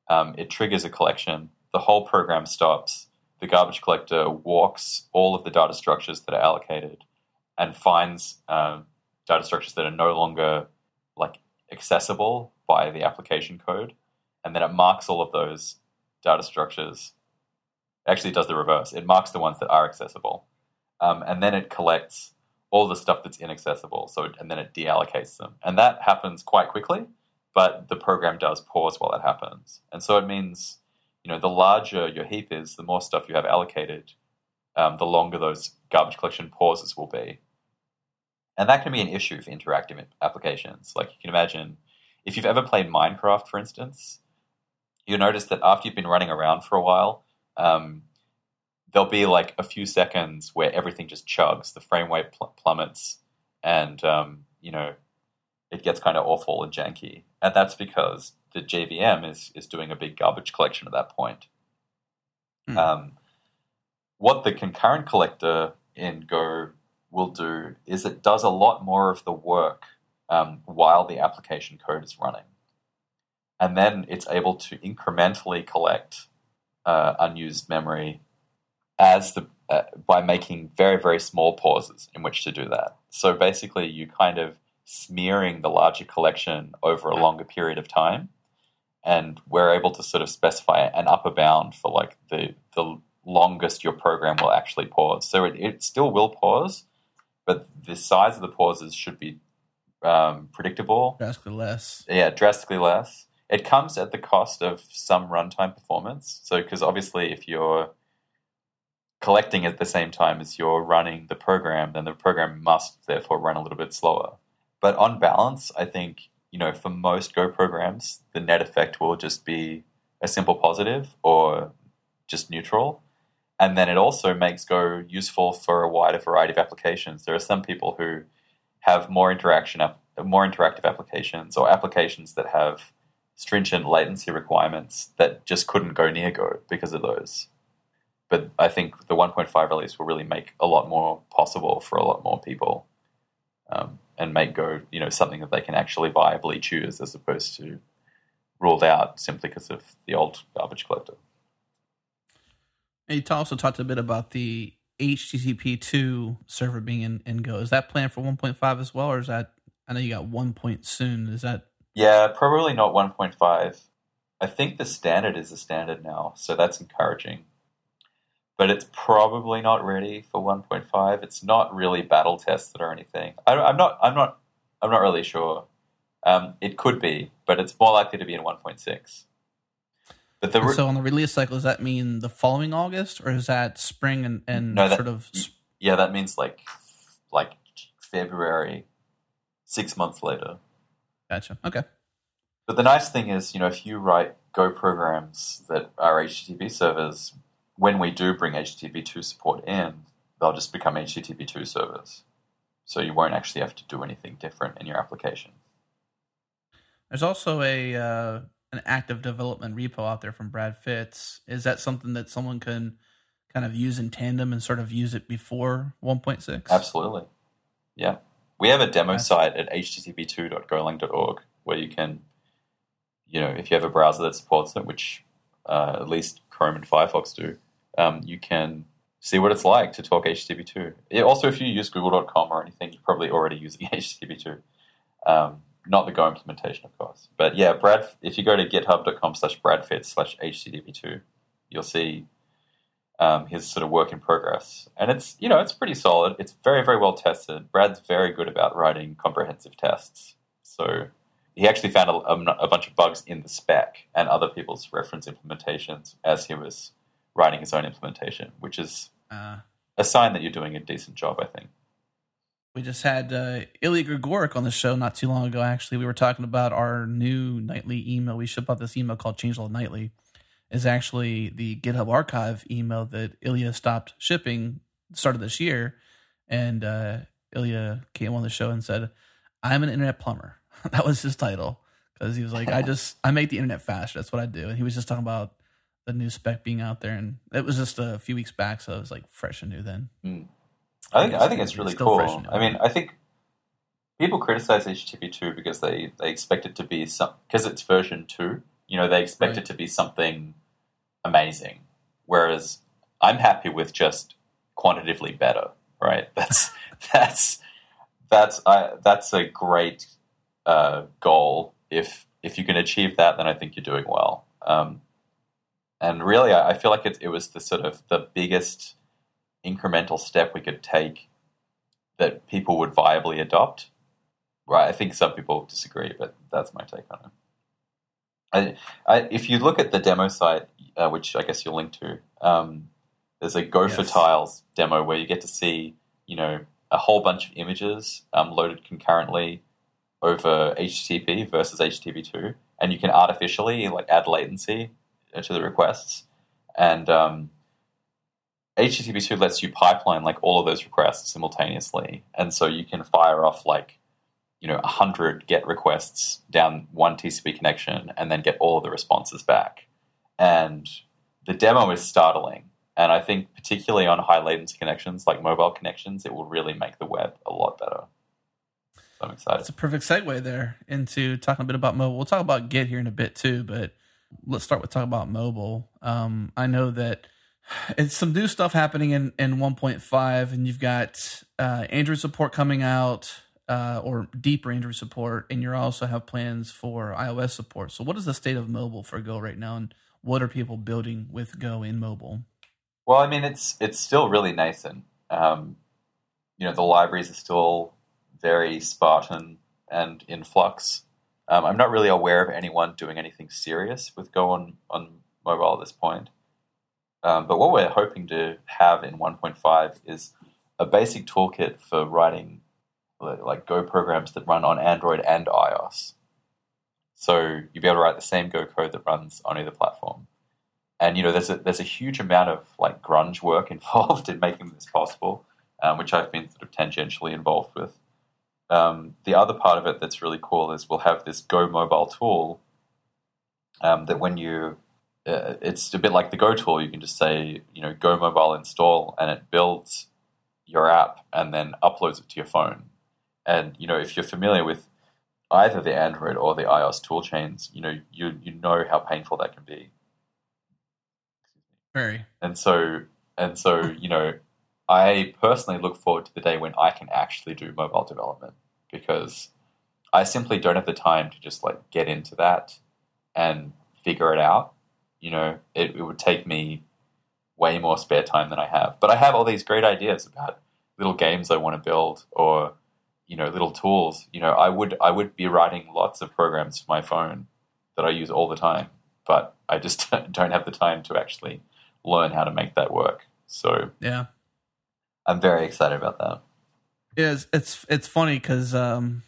um, it triggers a collection. The whole program stops. The garbage collector walks all of the data structures that are allocated and finds um, data structures that are no longer like accessible by the application code, and then it marks all of those data structures. Actually, it does the reverse. It marks the ones that are accessible, um, and then it collects all the stuff that's inaccessible. So, and then it deallocates them, and that happens quite quickly. But the program does pause while that happens, and so it means, you know, the larger your heap is, the more stuff you have allocated, um, the longer those garbage collection pauses will be. And that can be an issue for interactive applications. Like you can imagine, if you've ever played Minecraft, for instance, you'll notice that after you've been running around for a while, um, there'll be like a few seconds where everything just chugs, the frame rate pl- plummets, and um, you know it gets kind of awful and janky. And that's because the JVM is is doing a big garbage collection at that point. Hmm. Um, what the concurrent collector in Go will do is it does a lot more of the work um, while the application code is running. And then it's able to incrementally collect uh, unused memory as the uh, by making very very small pauses in which to do that. So basically, you kind of smearing the larger collection over a longer period of time, and we're able to sort of specify an upper bound for like the the longest your program will actually pause. So it, it still will pause, but the size of the pauses should be um, predictable Drastically less. yeah, drastically less. It comes at the cost of some runtime performance. So, because obviously, if you're collecting at the same time as you're running the program, then the program must therefore run a little bit slower. But on balance, I think you know for most Go programs, the net effect will just be a simple positive or just neutral. and then it also makes Go useful for a wider variety of applications. There are some people who have more interaction, more interactive applications, or applications that have stringent latency requirements that just couldn't go near Go because of those. But I think the 1.5 release will really make a lot more possible for a lot more people, um, and make Go, you know, something that they can actually viably choose as opposed to ruled out simply because of the old garbage collector. And you also talked a bit about the HTTP two server being in, in Go. Is that planned for 1.5 as well, or is that? I know you got one point soon. Is that? Yeah, probably not 1.5. I think the standard is the standard now, so that's encouraging. But it's probably not ready for 1.5. It's not really battle tested or anything. I, I'm not. I'm not. I'm not really sure. Um, it could be, but it's more likely to be in 1.6. But the re- so on the release cycle, does that mean the following August, or is that spring and, and no, that, sort of? Yeah, that means like like February, six months later. Gotcha. Okay. But the nice thing is, you know, if you write Go programs that are HTTP servers, when we do bring HTTP two support in, they'll just become HTTP two servers. So you won't actually have to do anything different in your application. There's also a uh, an active development repo out there from Brad Fitz. Is that something that someone can kind of use in tandem and sort of use it before 1.6? Absolutely. Yeah. We have a demo That's... site at http2.golang.org where you can, you know, if you have a browser that supports it, which uh, at least Chrome and Firefox do, um, you can see what it's like to talk HTTP2. also, if you use google.com or anything, you're probably already using HTTP2. Um, not the Go implementation, of course. But yeah, Brad, if you go to github.com slash bradfitz slash HTTP2, you'll see um, his sort of work in progress. And it's, you know, it's pretty solid. It's very, very well tested. Brad's very good about writing comprehensive tests. So he actually found a, a, bunch of bugs in the spec and other people's reference implementations as he was writing his own implementation, which is uh, a sign that you're doing a decent job, I think. We just had uh, Ilya Grigorik on the show not too long ago. Actually, we were talking about our new nightly email. We ship out this email called Changelog Nightly. Is actually the GitHub archive email that Ilya stopped shipping started this year, and uh, Ilya came on the show and said, "I'm an internet plumber." that was his title because he was like, "I just I make the internet faster. That's what I do." And he was just talking about the new spec being out there, and it was just a few weeks back, so it was like fresh and new then. Mm. I think I think it's really cool. I mean, I think people criticize HTTP two because they they expect it to be some because it's version two. You know, they expect right. it to be something amazing, whereas I'm happy with just quantitatively better. Right? That's that's that's I, that's a great uh, goal. If if you can achieve that, then I think you're doing well. Um, and really, I, I feel like it, it was the sort of the biggest incremental step we could take that people would viably adopt. Right, I think some people disagree, but that's my take on it. I, I, if you look at the demo site, uh, which I guess you'll link to, um, there's a Go yes. for Tiles demo where you get to see, you know, a whole bunch of images um, loaded concurrently over HTTP versus HTTP2, and you can artificially like add latency to the requests, and um, HTTP2 lets you pipeline like all of those requests simultaneously, and so you can fire off like you know hundred GET requests down one TCP connection, and then get all of the responses back. And the demo is startling, and I think particularly on high latency connections like mobile connections, it will really make the web a lot better. So I'm excited. It's a perfect segue there into talking a bit about mobile. We'll talk about Git here in a bit too, but let's start with talking about mobile. Um, I know that it's some new stuff happening in, in 1.5 and you've got uh, android support coming out uh, or deeper android support and you also have plans for ios support so what is the state of mobile for go right now and what are people building with go in mobile well i mean it's it's still really nascent um, you know the libraries are still very spartan and in flux um, i'm not really aware of anyone doing anything serious with go on, on mobile at this point um, but what we're hoping to have in 1.5 is a basic toolkit for writing like Go programs that run on Android and iOS. So you'll be able to write the same Go code that runs on either platform. and you know, there's a there's a huge amount of like grunge work involved in making this possible, um, which I've been sort of tangentially involved with. Um, the other part of it that's really cool is we'll have this Go mobile tool um, that when you uh, it's a bit like the Go tool. You can just say, you know, Go mobile install, and it builds your app and then uploads it to your phone. And you know, if you're familiar with either the Android or the iOS tool chains, you know, you you know how painful that can be. Very. And so and so, you know, I personally look forward to the day when I can actually do mobile development because I simply don't have the time to just like get into that and figure it out. You know, it, it would take me way more spare time than I have. But I have all these great ideas about little games I want to build or you know little tools. You know, I would I would be writing lots of programs for my phone that I use all the time, but I just don't have the time to actually learn how to make that work. So Yeah. I'm very excited about that. Is it's it's funny because um,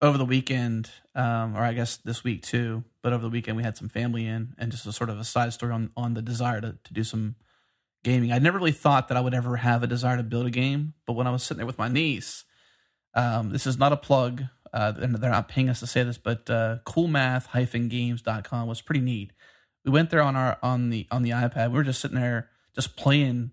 over the weekend, um, or I guess this week too, but over the weekend we had some family in, and just a sort of a side story on on the desire to to do some gaming. I never really thought that I would ever have a desire to build a game, but when I was sitting there with my niece, um, this is not a plug, uh, and they're not paying us to say this, but uh, coolmath-games.com was pretty neat. We went there on our on the on the iPad. We were just sitting there just playing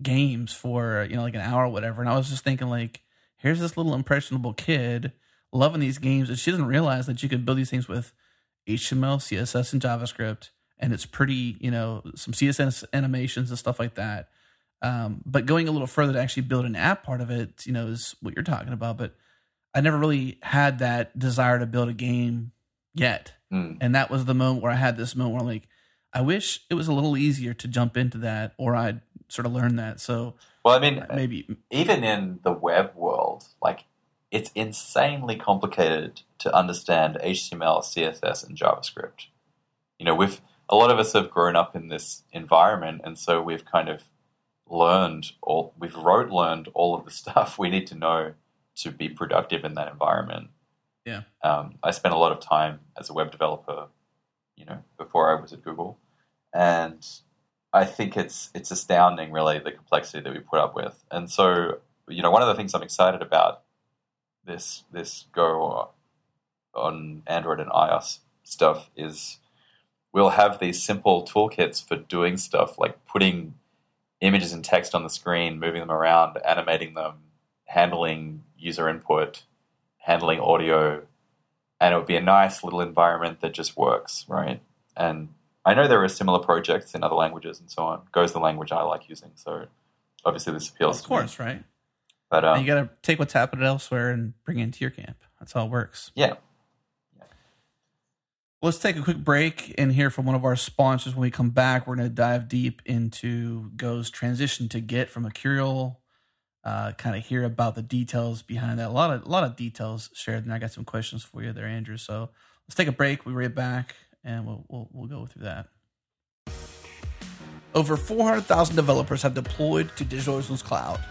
games for you know like an hour or whatever. And i was just thinking like here's this little impressionable kid loving these games and she doesn't realize that you can build these things with html css and javascript and it's pretty you know some css animations and stuff like that. Um, but going a little further to actually build an app part of it you know is what you're talking about. But i never really had that desire to build a game yet. Mm. and that was the moment where i had this moment where i'm like i wish it was a little easier to jump into that or i'd sort of learn that so Well, I mean, maybe even in the web world, like it's insanely complicated to understand HTML, CSS, and JavaScript. You know, we've a lot of us have grown up in this environment, and so we've kind of learned all we've wrote learned all of the stuff we need to know to be productive in that environment. Yeah. Um, I spent a lot of time as a web developer, you know, before I was at Google, and I think it's it's astounding, really, the complexity that we put up with. And so, you know, one of the things I'm excited about this this go on Android and iOS stuff is we'll have these simple toolkits for doing stuff like putting images and text on the screen, moving them around, animating them, handling user input, handling audio, and it would be a nice little environment that just works, right? And I know there are similar projects in other languages and so on. Go's the language I like using, so obviously this appeals of to course me. right? But um, you got to take what's happening elsewhere and bring it into your camp. That's how it works. Yeah, let's take a quick break and hear from one of our sponsors. When we come back we're going to dive deep into go's transition to git from mercurial uh, kind of hear about the details behind that. A lot of a lot of details shared and i got some questions for you there andrew. So let's take a break. We'll be right back and we'll, we'll, we'll go through that Over 400,000 developers have deployed to DigitalOcean's cloud.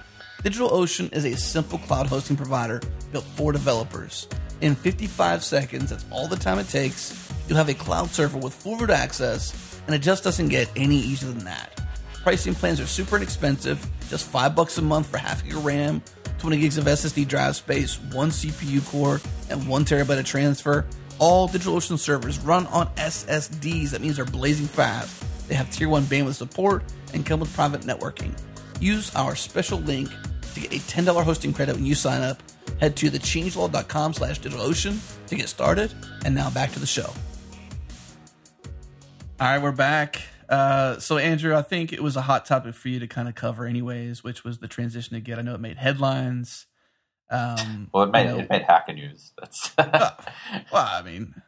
DigitalOcean is a simple cloud hosting provider built for developers. In 55 seconds, that's all the time it takes, you'll have a cloud server with full root access, and it just doesn't get any easier than that. Pricing plans are super inexpensive, just 5 bucks a month for half a gig of RAM, 20 gigs of SSD drive space, 1 CPU core, and 1 terabyte of transfer. All DigitalOcean servers run on SSDs, that means they're blazing fast. They have tier 1 bandwidth support and come with private networking. Use our special link to get a $10 hosting credit when you sign up. Head to thechangelog.com slash DigitalOcean to get started. And now back to the show. All right, we're back. Uh, so, Andrew, I think it was a hot topic for you to kind of cover, anyways, which was the transition to Git. I know it made headlines. Um, Well, it made you know, it made Hacker News. That's well, I mean,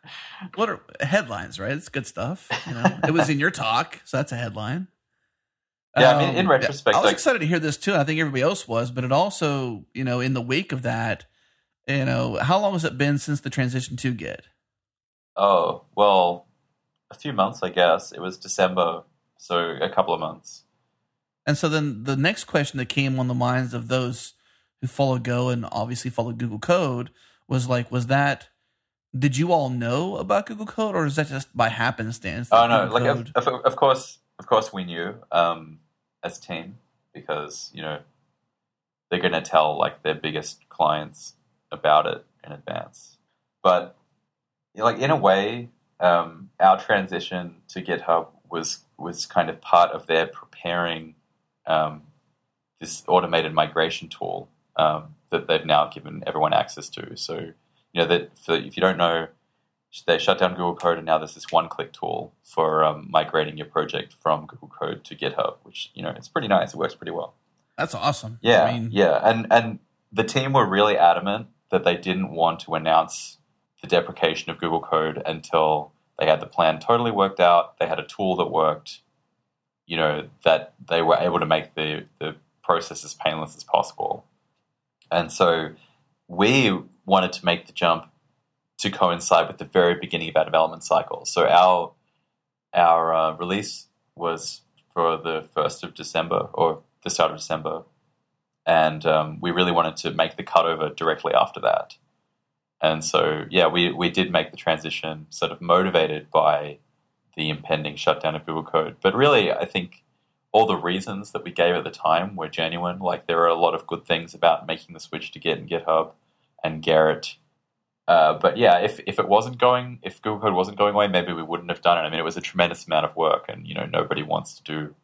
what are headlines, right? It's good stuff. You know, it was in your talk, so that's a headline. Yeah, I mean, in Um, retrospect, I was like- excited to hear this too. I think everybody else was, but it also, you know, in the wake of that, you know, how long has it been since the transition to Git? oh well, a few months, I guess. It was December, so a couple of months. And so then the next question that came on the minds of those who follow Go and obviously follow Google Code was like, was that did you all know about Google Code, or is that just by happenstance? Oh no, Google like of, of, of course, of course, we knew um, as a team because you know they're going to tell like their biggest clients about it in advance. But you know, like in a way, um, our transition to GitHub was was kind of part of their preparing um, this automated migration tool um, that they've now given everyone access to. So you know that for, if you don't know they shut down Google Code, and now there's this one-click tool for um, migrating your project from Google Code to GitHub, which you know it's pretty nice. It works pretty well. that's awesome. Yeah, I mean, yeah, and and the team were really adamant that they didn't want to announce the deprecation of Google Code until they had the plan totally worked out. They had a tool that worked. You know that they were able to make the the process as painless as possible, and so we wanted to make the jump to coincide with the very beginning of our development cycle. So our our uh, release was for the first of December or the start of December, and um, we really wanted to make the cutover directly after that. And so, yeah, we we did make the transition, sort of motivated by the impending shutdown of Google Code. But really, I think all the reasons that we gave at the time were genuine. Like there are a lot of good things about making the switch to Git and GitHub and Gerrit. Uh, but yeah, if, if it wasn't going, if Google Code wasn't going away, maybe we wouldn't have done it. I mean, it was a tremendous amount of work, and you know, nobody wants to do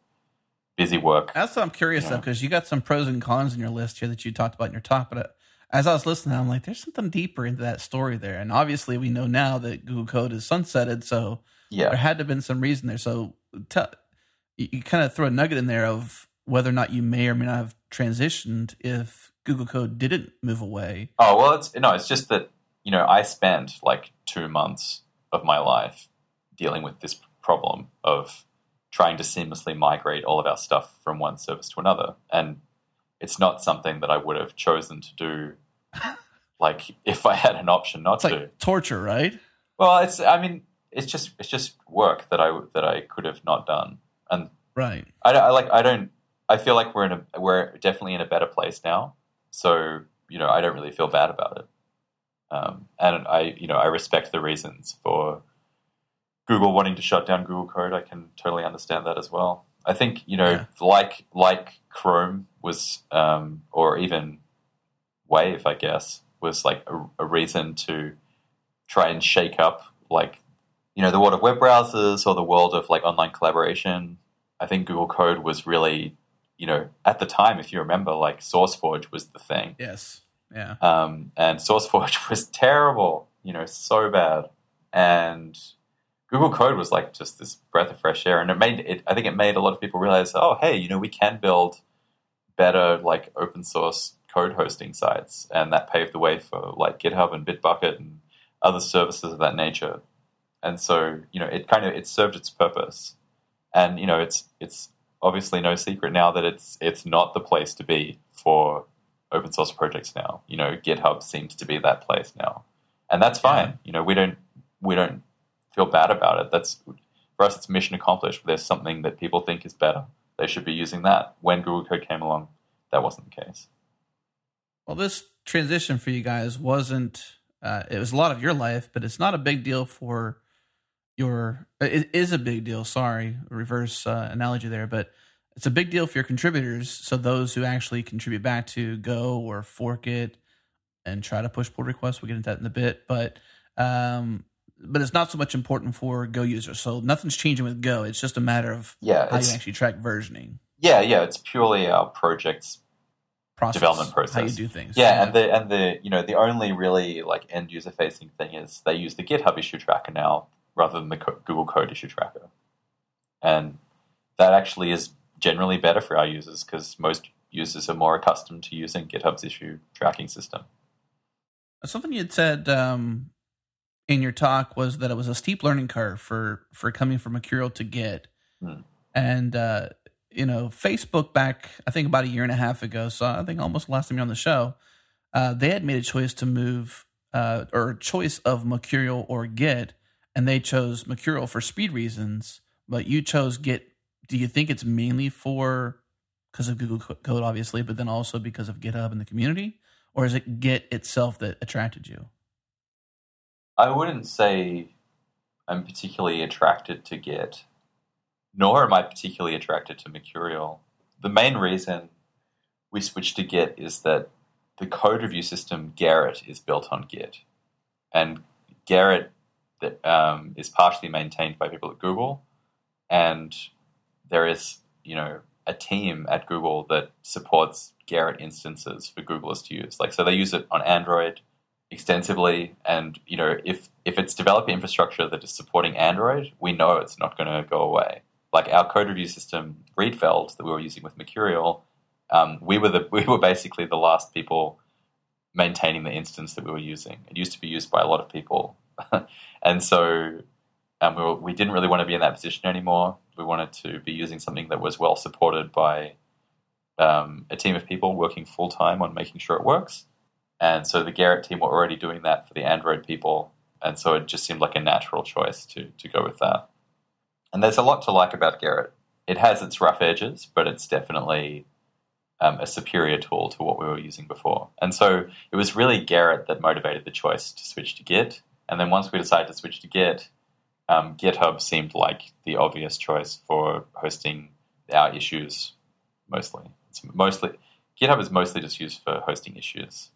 busy work. That's what I'm curious Yeah. of because you got some pros and cons in your list here that you talked about in your talk. But uh, as I was listening, I'm like, there's something deeper into that story there. And obviously, we know now that Google Code is sunsetted, so there had to have been some reason there. So tell, you, you kind of throw a nugget in there of whether or not you may or may not have transitioned if Google Code didn't move away. Oh well, it's no, it's just that you know I spent like two months of my life dealing with this problem of trying to seamlessly migrate all of our stuff from one service to another, and it's not something that I would have chosen to do. Like if I had an option not It's like to. torture, right? Well, it's I mean it's just it's just work that I that I could have not done, and Right. I, don't- I like I don't I feel like we're in a we're definitely in a better place now. So you know I don't really feel bad about it, um, and I you know I respect the reasons for Google wanting to shut down Google Code. I can totally understand that as well. I think you know Yeah. like like Chrome was um, or even Wave I guess was like a, a reason to try and shake up like you know the world of web browsers or the world of like online collaboration I think Google Code was really, you know, at the time, if you remember, like SourceForge was the thing, Yes. Yeah. um, and SourceForge was terrible, you know, so bad, and Google Code was like just this breath of fresh air, and it made it. I think it made a lot of people realize, oh, hey, you know, we can build better like open source code hosting sites, and that paved the way for like GitHub and Bitbucket and other services of that nature. And so, you know, it kind of it served its purpose. And you know it's it's obviously no secret now that it's it's not the place to be for open source projects now. You know github seems to be that place now. And that's fine. Yeah. you know we don't we don't feel bad about it. That's for us it's mission accomplished. There's something that people think is better. They should be using that. When google code came along that wasn't the case. Well, this transition for you guys wasn't. Uh, it was a lot of your life, but it's not a big deal for your. It is a big deal. Sorry, reverse uh, analogy there, but it's a big deal for your contributors. So those who actually contribute back to Go or fork it and try to push pull requests. We'll get into that in a bit, but um, but it's not so much important for Go users. So nothing's changing with Go. It's just a matter of yeah how you actually track versioning yeah yeah it's purely our project's process, Development how you process. do things. Yeah, and the and the you know the only really like end user facing thing is they use the GitHub issue tracker now rather than the co- Google Code issue tracker, and that actually is generally better for our users because most users are more accustomed to using GitHub's issue tracking system. Something you had said um, in your talk was that it was a steep learning curve for for coming from Mercurial to Git, Hmm. and uh, you know Facebook back I think about a year and a half ago, so I think almost last time you were on the show, uh, they had made a choice to move uh, or a choice of Mercurial or Git, and they chose Mercurial for speed reasons, but you chose Git. Do you think it's mainly for because of Google Code, obviously, but then also because of GitHub and the community? or is it Git itself that attracted you? I wouldn't say I'm particularly attracted to Git, nor am I particularly attracted to Mercurial. The main reason we switched to Git is that the code review system Gerrit is built on Git, and Gerrit that um, is partially maintained by people at Google, and there is you know a team at Google that supports Gerrit instances for Googlers to use. Like so, they use it on Android extensively, and you know if if it's developer infrastructure that is supporting Android, we know it's not going to go away. Like our code review system, Rietveld, that we were using with Mercurial, um, we were the we were basically the last people maintaining the instance that we were using. It used to be used by a lot of people, and so um, we, were, we didn't really want to be in that position anymore. We wanted to be using something that was well supported by um, a team of people working full time on making sure it works. And so the Gerrit team were already doing that for the Android people, and so it just seemed like a natural choice to to go with that. And there's a lot to like about Gerrit. It has its rough edges, but it's definitely um, a superior tool to what we were using before. And so it was really Gerrit that motivated the choice to switch to Git. And then once we decided to switch to Git, um, GitHub seemed like the obvious choice for hosting our issues mostly. It's mostly GitHub is mostly just used for hosting issues.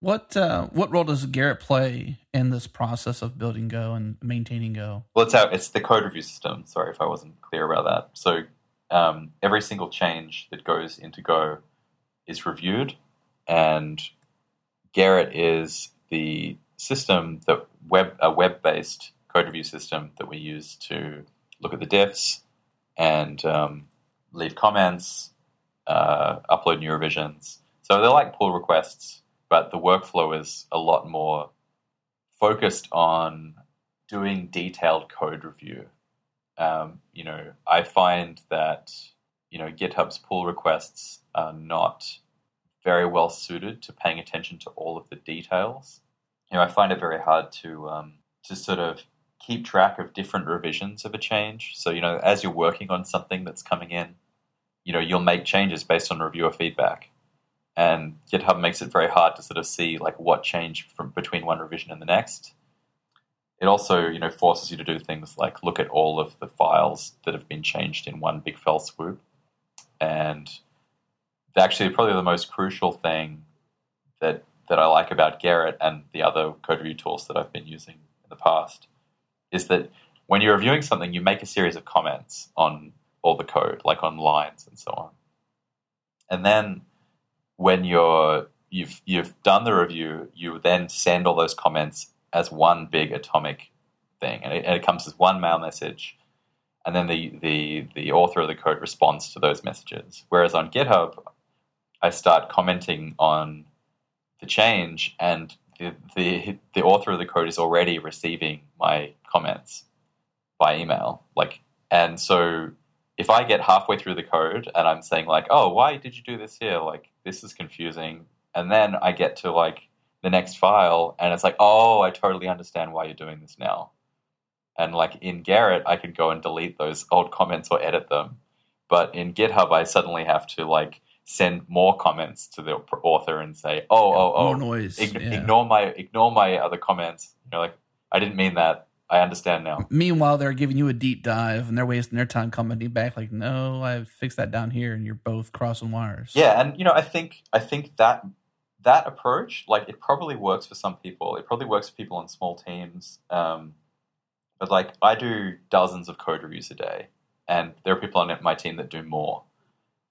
What uh, what role does Gerrit play in this process of building Go and maintaining Go? Well, it's out. It's the code review system. Sorry if I wasn't clear about that. So um, every single change that goes into Go is reviewed, and Gerrit is the system that web a web based code review system that we use to look at the diffs and um, leave comments, uh, upload new revisions. So they're like pull requests, but the workflow is a lot more focused on doing detailed code review. Um, you know, I find that you know GitHub's pull requests are not very well suited to paying attention to all of the details. You know, I find it very hard to um, to sort of keep track of different revisions of a change. So, you know, as you're working on something that's coming in, you know, you'll make changes based on reviewer feedback. And GitHub makes it very hard to sort of see like what changed from between one revision and the next. It also, you know, forces you to do things like look at all of the files that have been changed in one big fell swoop. And actually probably the most crucial thing that that I like about Gerrit and the other code review tools that I've been using in the past is that when you're reviewing something, you make a series of comments on all the code, like on lines and so on. And then when you're you've you've done the review, you then send all those comments as one big atomic thing, and it, and it comes as one mail message. And then the, the the author of the code responds to those messages. Whereas on GitHub, I start commenting on the change, and the, the the author of the code is already receiving my comments by email. Like, and so if I get halfway through the code and I'm saying like, "Oh, why did you do this here? Like, this is confusing," and then I get to like the next file and it's like, "Oh, I totally understand why you're doing this now." And like in Gerrit, I can go and delete those old comments or edit them. But in GitHub, I suddenly have to like send more comments to the author and say, "Oh, oh, oh, More noise. ign- yeah. ignore my ignore my other comments." You know, like I didn't mean that. I understand now. Meanwhile, they're giving you a deep dive and they're wasting their time commenting back like, "No, I fixed that down here," and you're both crossing wires. Yeah, and you know, I think I think that that approach, like, it probably works for some people. It probably works for people on small teams. Um, but like, I do dozens of code reviews a day, and there are people on my team that do more.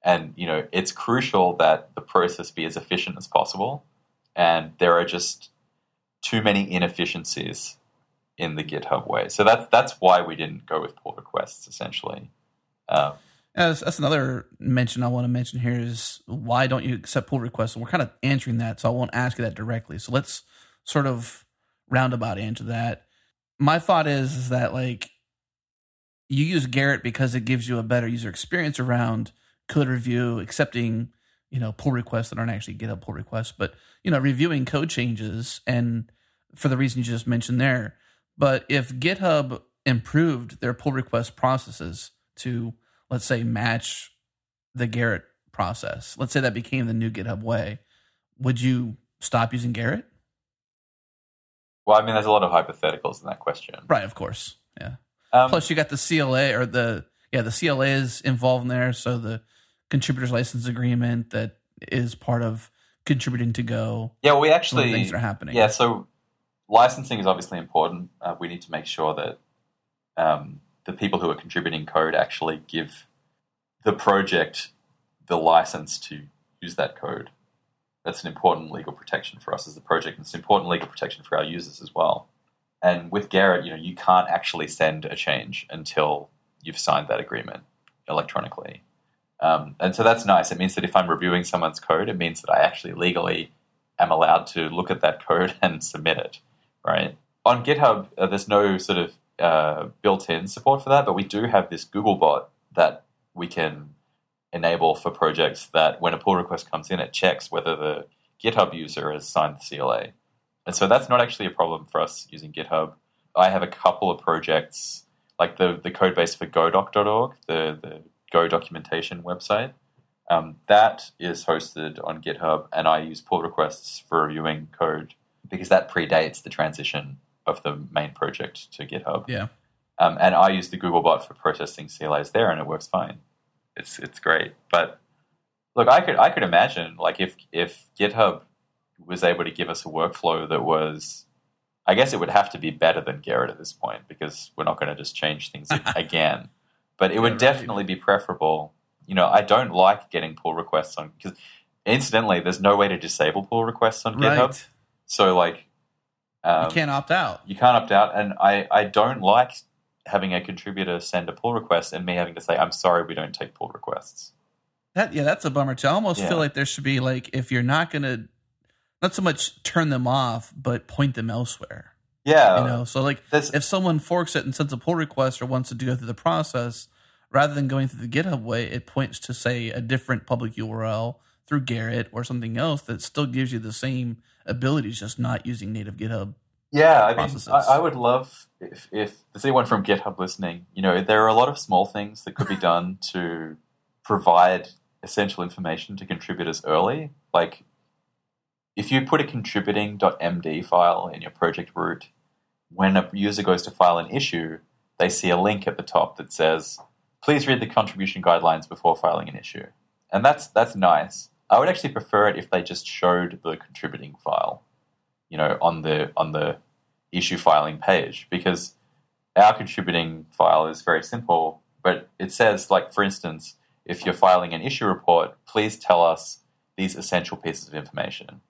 And you know, it's crucial that the process be as efficient as possible. And there are just too many inefficiencies in the GitHub way. So that's that's why we didn't go with pull requests essentially. Um, That's, that's another mention I want to mention here is why don't you accept pull requests? And we're kind of answering that, so I won't ask you that directly. So let's sort of roundabout answer that. My thought is, is that like you use Gerrit because it gives you a better user experience around code review, accepting you know pull requests that aren't actually GitHub pull requests, but you know reviewing code changes and for the reason you just mentioned there. But if GitHub improved their pull request processes to let's say match the Gerrit process. Let's say that became the new GitHub way. Would you stop using Gerrit? Well, I mean, there's a lot of hypotheticals in that question. Right, of course. Yeah. Um, Plus, you got the CLA or the yeah the CLA is involved in there, so the contributors license agreement that is part of contributing to Go. yeah, we actually things that are happening. Yeah, so licensing is obviously important. Uh, we need to make sure that um, the people who are contributing code actually give the project the license to use that code. That's an important legal protection for us as a project, and it's an important legal protection for our users as well. And with Gerrit, you know, you can't actually send a change until you've signed that agreement electronically. Um, and so that's nice. It means that if I'm reviewing someone's code, it means that I actually legally am allowed to look at that code and submit it, right? On GitHub, uh, there's no sort of uh, built-in support for that, but we do have this Google bot that we can enable for projects that when a pull request comes in, it checks whether the GitHub user has signed the CLA. And so that's not actually a problem for us using GitHub. I have a couple of projects, like the, the code base for godoc.org, the, the Go documentation website. Um, that is hosted on GitHub, and I use pull requests for reviewing code because that predates the transition of the main project to GitHub. Yeah. Um, and I use the Google bot for processing CLAs there, and it works fine. It's it's great. But look, I could I could imagine like if if GitHub was able to give us a workflow that was, I guess it would have to be better than Gerrit at this point because we're not going to just change things again. But it would right. definitely be preferable. You know, I don't like getting pull requests on because incidentally, there's no way to disable pull requests on GitHub. Right. So like, um, you can't opt out. you can't opt out, and I, I don't like having a contributor send a pull request and me having to say, I'm sorry, we don't take pull requests. That yeah, that's a bummer too. I almost Yeah. feel like there should be like if you're not gonna not so much turn them off, but point them elsewhere. Yeah. you know, so like if someone forks it and sends a pull request or wants to go through the process, rather than going through the GitHub way, it points to say a different public URL through Gerrit or something else that still gives you the same abilities, just not using native GitHub. yeah, I mean. I, I would love if, if there's anyone from GitHub listening, you know, there are a lot of small things that could be done to provide essential information to contributors early. Like, if you put a contributing.md file in your project root, when a user goes to file an issue, they see a link at the top that says, please read the contribution guidelines before filing an issue. And that's that's nice. I would actually prefer it if they just showed the contributing file, you know, on the on the issue filing page because our contributing file is very simple, but it says like for instance, if you're filing an issue report, please tell us these essential pieces of information.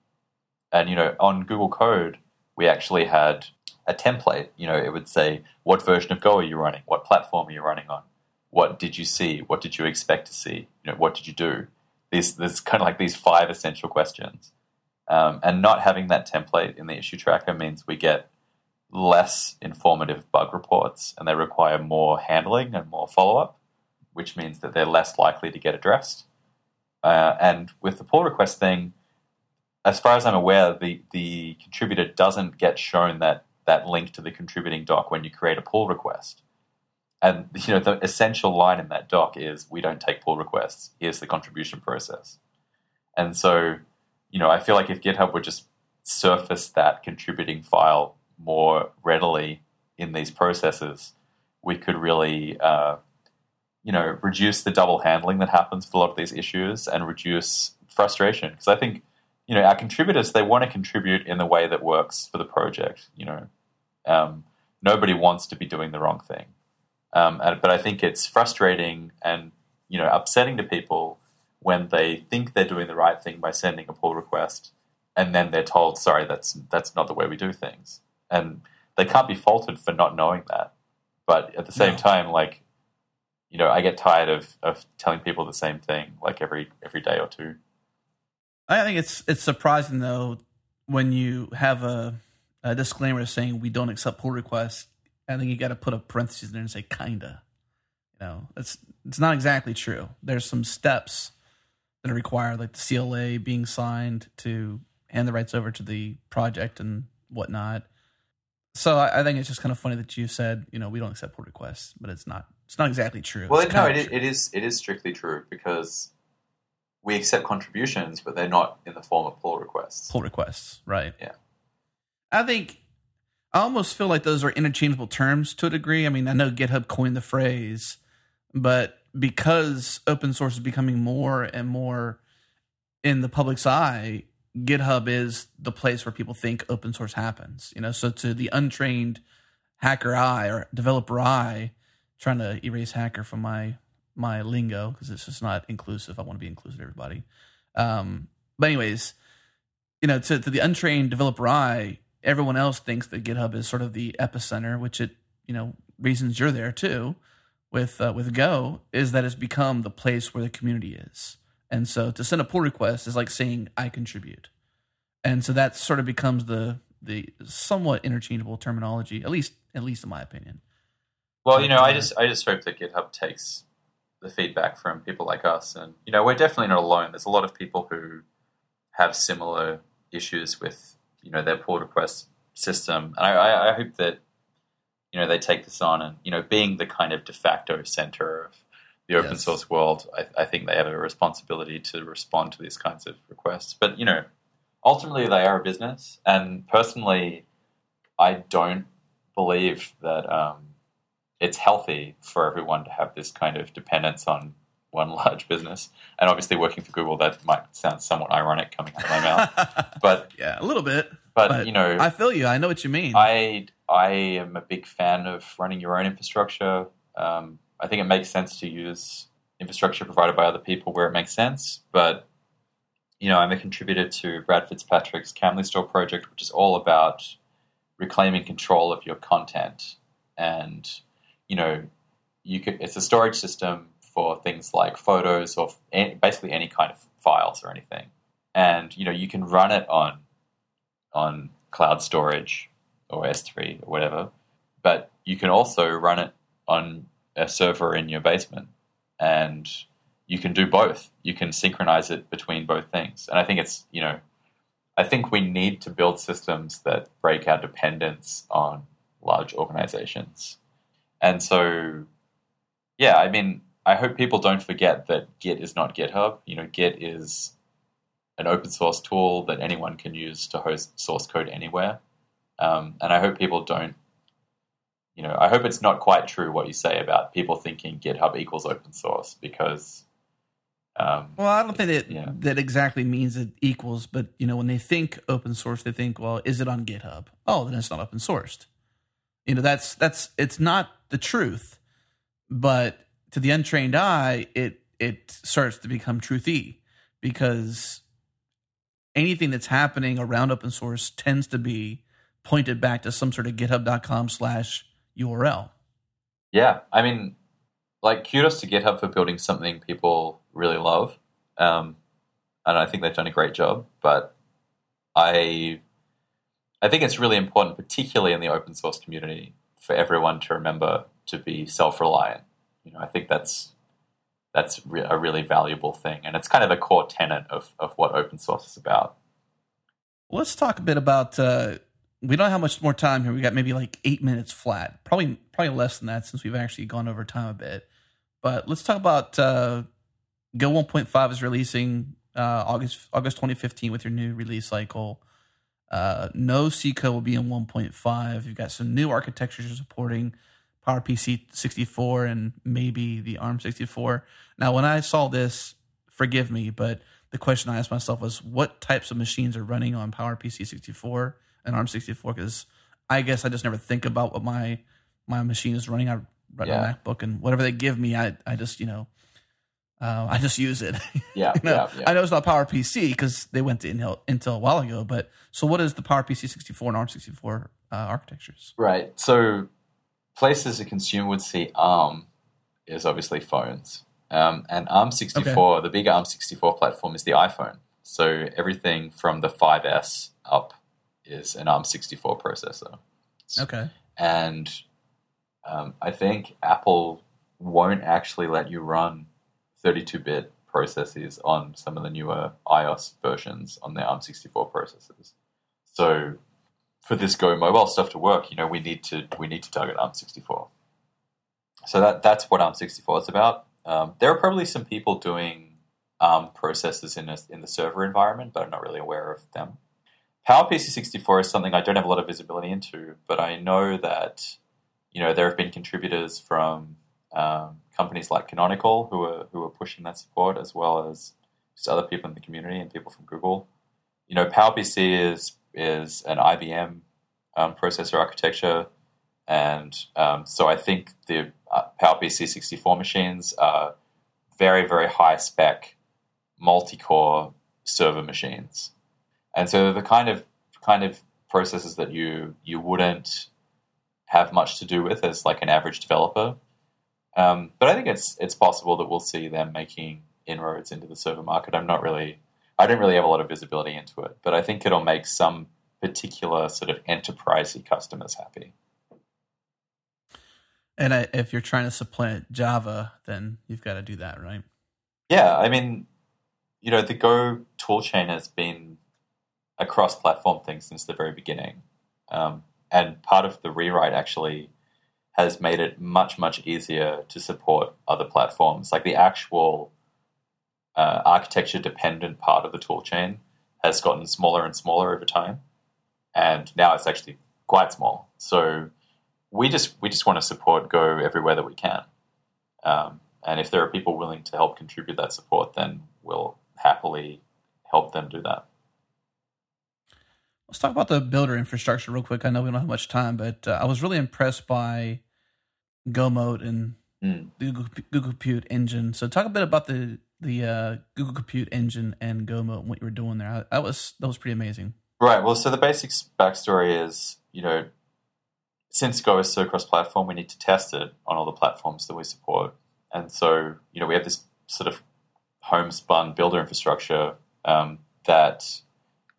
And you know, on Google Code, we actually had a template. You know, it would say what version of Go are you running, what platform are you running on, what did you see, what did you expect to see, you know, what did you do. There's kind of like these five essential questions, um, and not having that template in the issue tracker means we get less informative bug reports, and they require more handling and more follow up, which means that they're less likely to get addressed. Uh, and with the pull request thing, as far as I'm aware, the, the contributor doesn't get shown that, that link to the contributing doc when you create a pull request. And you know the essential line in that doc is we don't take pull requests. Here's the contribution process. And so, you know, I feel like if GitHub would just surface that contributing file more readily in these processes, we could really, uh, you know, reduce the double handling that happens with a lot of these issues and reduce frustration. Because I think, you know, our contributors they want to contribute in the way that works for the project. You know, um, nobody wants to be doing the wrong thing. Um, and, but I think it's frustrating and you know upsetting to people when they think they're doing the right thing by sending a pull request, and then they're told, "Sorry, that's that's not the way we do things," and they can't be faulted for not knowing that. But at the same No. time, like you know, I get tired of of telling people the same thing like every every day or two. I think it's it's surprising though when you have a, a disclaimer saying we don't accept pull requests. I think you got to put a parenthesis in there and say kinda. You know, it's it's not exactly true. There's some steps that are required, like the CLA being signed to hand the rights over to the project and whatnot. So I, I think it's just kind of funny that you said, you know, we don't accept pull requests, but it's not it's not exactly true. Well, It's no, it, true. it is it is strictly true because we accept contributions, but they're not in the form of pull requests. pull requests, right? Yeah. I think I almost feel like those are interchangeable terms to a degree. I mean, I know GitHub coined the phrase, but because open source is becoming more and more in the public's eye, GitHub is the place where people think open source happens. You know, so to the untrained hacker eye or developer eye, trying to erase hacker from my my lingo because it's just not inclusive. I want to be inclusive to everybody. Um, but anyways, you know, to, to the untrained developer eye, everyone else thinks that GitHub is sort of the epicenter, which it you know reasons you're there too with uh, with Go is that it's become the place where the community is. And so to send a pull request is like saying I contribute. And so that sort of becomes the the somewhat interchangeable terminology, at least at least in my opinion. Well, you know, I just I just hope that GitHub takes the feedback from people like us, and you know, we're definitely not alone. There's a lot of people who have similar issues with you know their pull request system, and I, I hope that you know they take this on, and you know, being the kind of de facto center of the open yes. source world, I, I, think they have a responsibility to respond to these kinds of requests. But you know, ultimately they are a business, and personally, I don't believe that um, it's healthy for everyone to have this kind of dependence on one large business. And obviously, working for Google, that might sound somewhat ironic coming out of my mouth, but yeah, a little bit. But, but, you know, I feel you. I know what you mean. I I am a big fan of running your own infrastructure. Um, I think it makes sense to use infrastructure provided by other people where it makes sense. But you know, I'm a contributor to Brad Fitzpatrick's Camlistore project, which is all about reclaiming control of your content. And you know, you could it's a storage system for things like photos or basically any kind of files or anything. And you know, you can run it on on cloud storage or S3 or whatever, but you can also run it on a server in your basement and you can do both. You can synchronize it between both things. And I think it's, you know, I think we need to build systems that break our dependence on large organizations. And so, yeah, I mean, I hope people don't forget that Git is not GitHub. You know, Git is an open source tool that anyone can use to host source code anywhere. Um, and I hope people don't you know, I hope it's not quite true what you say about people thinking GitHub equals open source because. Um, well, I don't think that yeah. that exactly means it equals, but you know, when they think open source, they think, well, is it on GitHub? Oh, then it's not open sourced. You know, that's that's it's not the truth, but to the untrained eye, it it starts to become truthy because anything that's happening around open source tends to be pointed back to some sort of github.com slash URL. Yeah, I mean, like kudos to GitHub for building something people really love, um, and I think they've done a great job. But I, I think it's really important, particularly in the open source community, for everyone to remember to be self-reliant. You know, I think that's that's re- a really valuable thing, and it's kind of a core tenet of of what open source is about. Let's talk a bit about uh, we don't have much more time here. We got maybe like eight minutes flat. Probably probably less than that since we've actually gone over time a bit. But let's talk about uh, Go 1.5 is releasing uh, August August 2015 with your new release cycle. Uh, no C code will be in 1.5. You've got some new architectures you're supporting PowerPC 64 and maybe the ARM 64. Now, when I saw this, forgive me, but the question I asked myself was, what types of machines are running on PowerPC 64? and ARM64 because I guess I just never think about what my my machine is running. I run yeah. a MacBook and whatever they give me, I I just you know. Uh, I just use it. Yeah, you know, yeah, yeah, I know it's not PowerPC because they went to Intel, Intel a while ago. But so, what is the PowerPC 64 and ARM64 uh, architectures? Right. So, places a consumer would see ARM is obviously phones, um, and ARM64, okay. the big ARM64 platform is the iPhone. So everything from the 5S up is an ARM64 processor. Okay. And um, I think Apple won't actually let you run 32-bit processes on some of the newer iOS versions on their ARM64 processors. So for this Go mobile stuff to work, you know, we need to we need to target ARM64. So that that's what ARM64 is about. Um, there are probably some people doing ARM processors in a, in the server environment, but I'm not really aware of them. PowerPC 64 is something I don't have a lot of visibility into, but I know that you know there have been contributors from um, companies like Canonical who are who are pushing that support, as well as just other people in the community and people from Google. You know, PowerPC is is an IBM um, processor architecture, and um, so I think the uh, PowerPC 64 machines are very very high spec multi-core server machines, and so the kind of kind of processes that you you wouldn't have much to do with as like an average developer. Um, but I think it's it's possible that we'll see them making inroads into the server market. I'm not really, I don't really have a lot of visibility into it, but I think it'll make some particular sort of enterprisey customers happy. And I, if you're trying to supplant Java, then you've got to do that, right? Yeah, I mean, you know, the Go toolchain has been a cross-platform thing since the very beginning, um, and part of the rewrite actually has made it much much easier to support other platforms. Like the actual uh, architecture dependent part of the toolchain has gotten smaller and smaller over time, and now it's actually quite small. So we just we just want to support Go everywhere that we can, um, and if there are people willing to help contribute that support, then we'll happily help them do that. Let's talk about the builder infrastructure real quick. I know we don't have much time, but uh, I was really impressed by GoMote and mm. Google, Google Compute Engine. So talk a bit about the the uh, Google Compute Engine and GoMote and what you were doing there. That was that was pretty amazing. Right. Well, so the basic backstory is, you know, since Go is so cross-platform, we need to test it on all the platforms that we support. And so, you know, we have this sort of homespun builder infrastructure um, that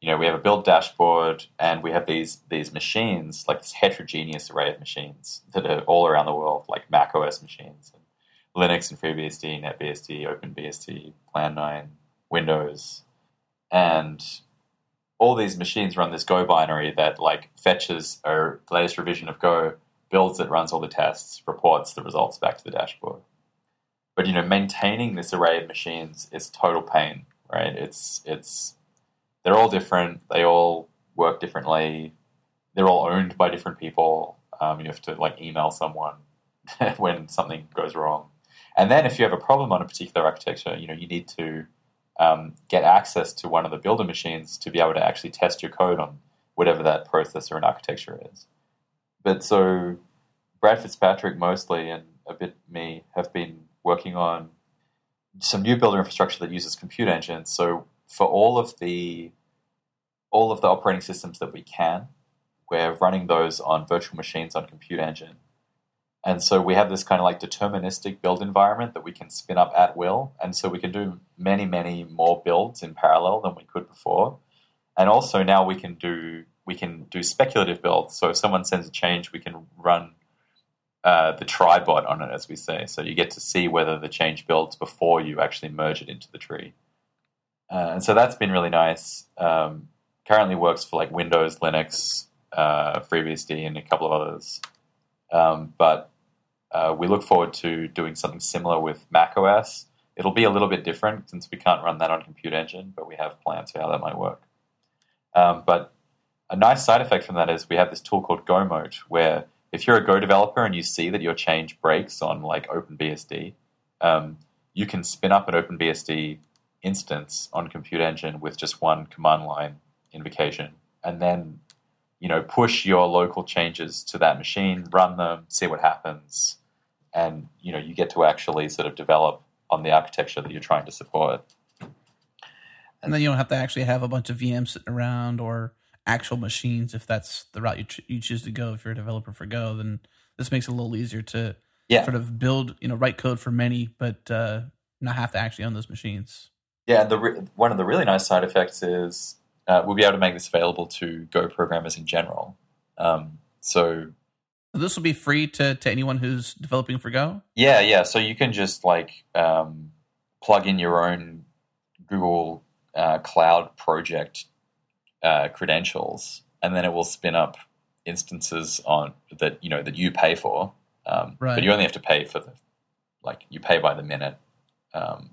you know, we have a build dashboard and we have these these machines, like this heterogeneous array of machines that are all around the world, like Mac OS machines, Linux and FreeBSD, NetBSD, OpenBSD, Plan 9, Windows. And all these machines run this Go binary that like fetches a latest revision of Go, builds it, runs all the tests, reports the results back to the dashboard. But you know, maintaining this array of machines is total pain, right? It's it's they're all different. They all work differently. They're all owned by different people. Um, you have to like email someone when something goes wrong. And then if you have a problem on a particular architecture, you know you need to um, get access to one of the builder machines to be able to actually test your code on whatever that processor and architecture is. But so Brad Fitzpatrick mostly and a bit me have been working on some new builder infrastructure that uses compute engines. So for all of the all of the operating systems that we can, we're running those on virtual machines on Compute Engine. And so we have this kind of like deterministic build environment that we can spin up at will. And so we can do many, many more builds in parallel than we could before. And also now we can do we can do speculative builds. So if someone sends a change, we can run uh, the try bot on it, as we say. So you get to see whether the change builds before you actually merge it into the tree. Uh, and so that's been really nice. Um, currently works for like Windows, Linux, uh, FreeBSD, and a couple of others. Um, but uh, we look forward to doing something similar with Mac OS. It'll be a little bit different since we can't run that on Compute Engine, but we have plans for how that might work. Um, but a nice side effect from that is we have this tool called GoMote, where if you're a Go developer and you see that your change breaks on like OpenBSD, um, you can spin up an OpenBSD instance on Compute Engine with just one command line invocation, and then you know push your local changes to that machine, run them, see what happens, and you know you get to actually sort of develop on the architecture that you're trying to support. And then you don't have to actually have a bunch of VMs sitting around or actual machines if that's the route you, ch- you choose to go. If you're a developer for Go, then this makes it a little easier to yeah. sort of build, you know, write code for many, but uh, not have to actually own those machines. Yeah, the re- one of the really nice side effects is uh, we'll be able to make this available to Go programmers in general. Um, so this will be free to, to anyone who's developing for Go. Yeah, yeah. So you can just like um, plug in your own Google uh, Cloud project uh, credentials, and then it will spin up instances on that you know that you pay for. Um, right. But you only have to pay for the like you pay by the minute. Um,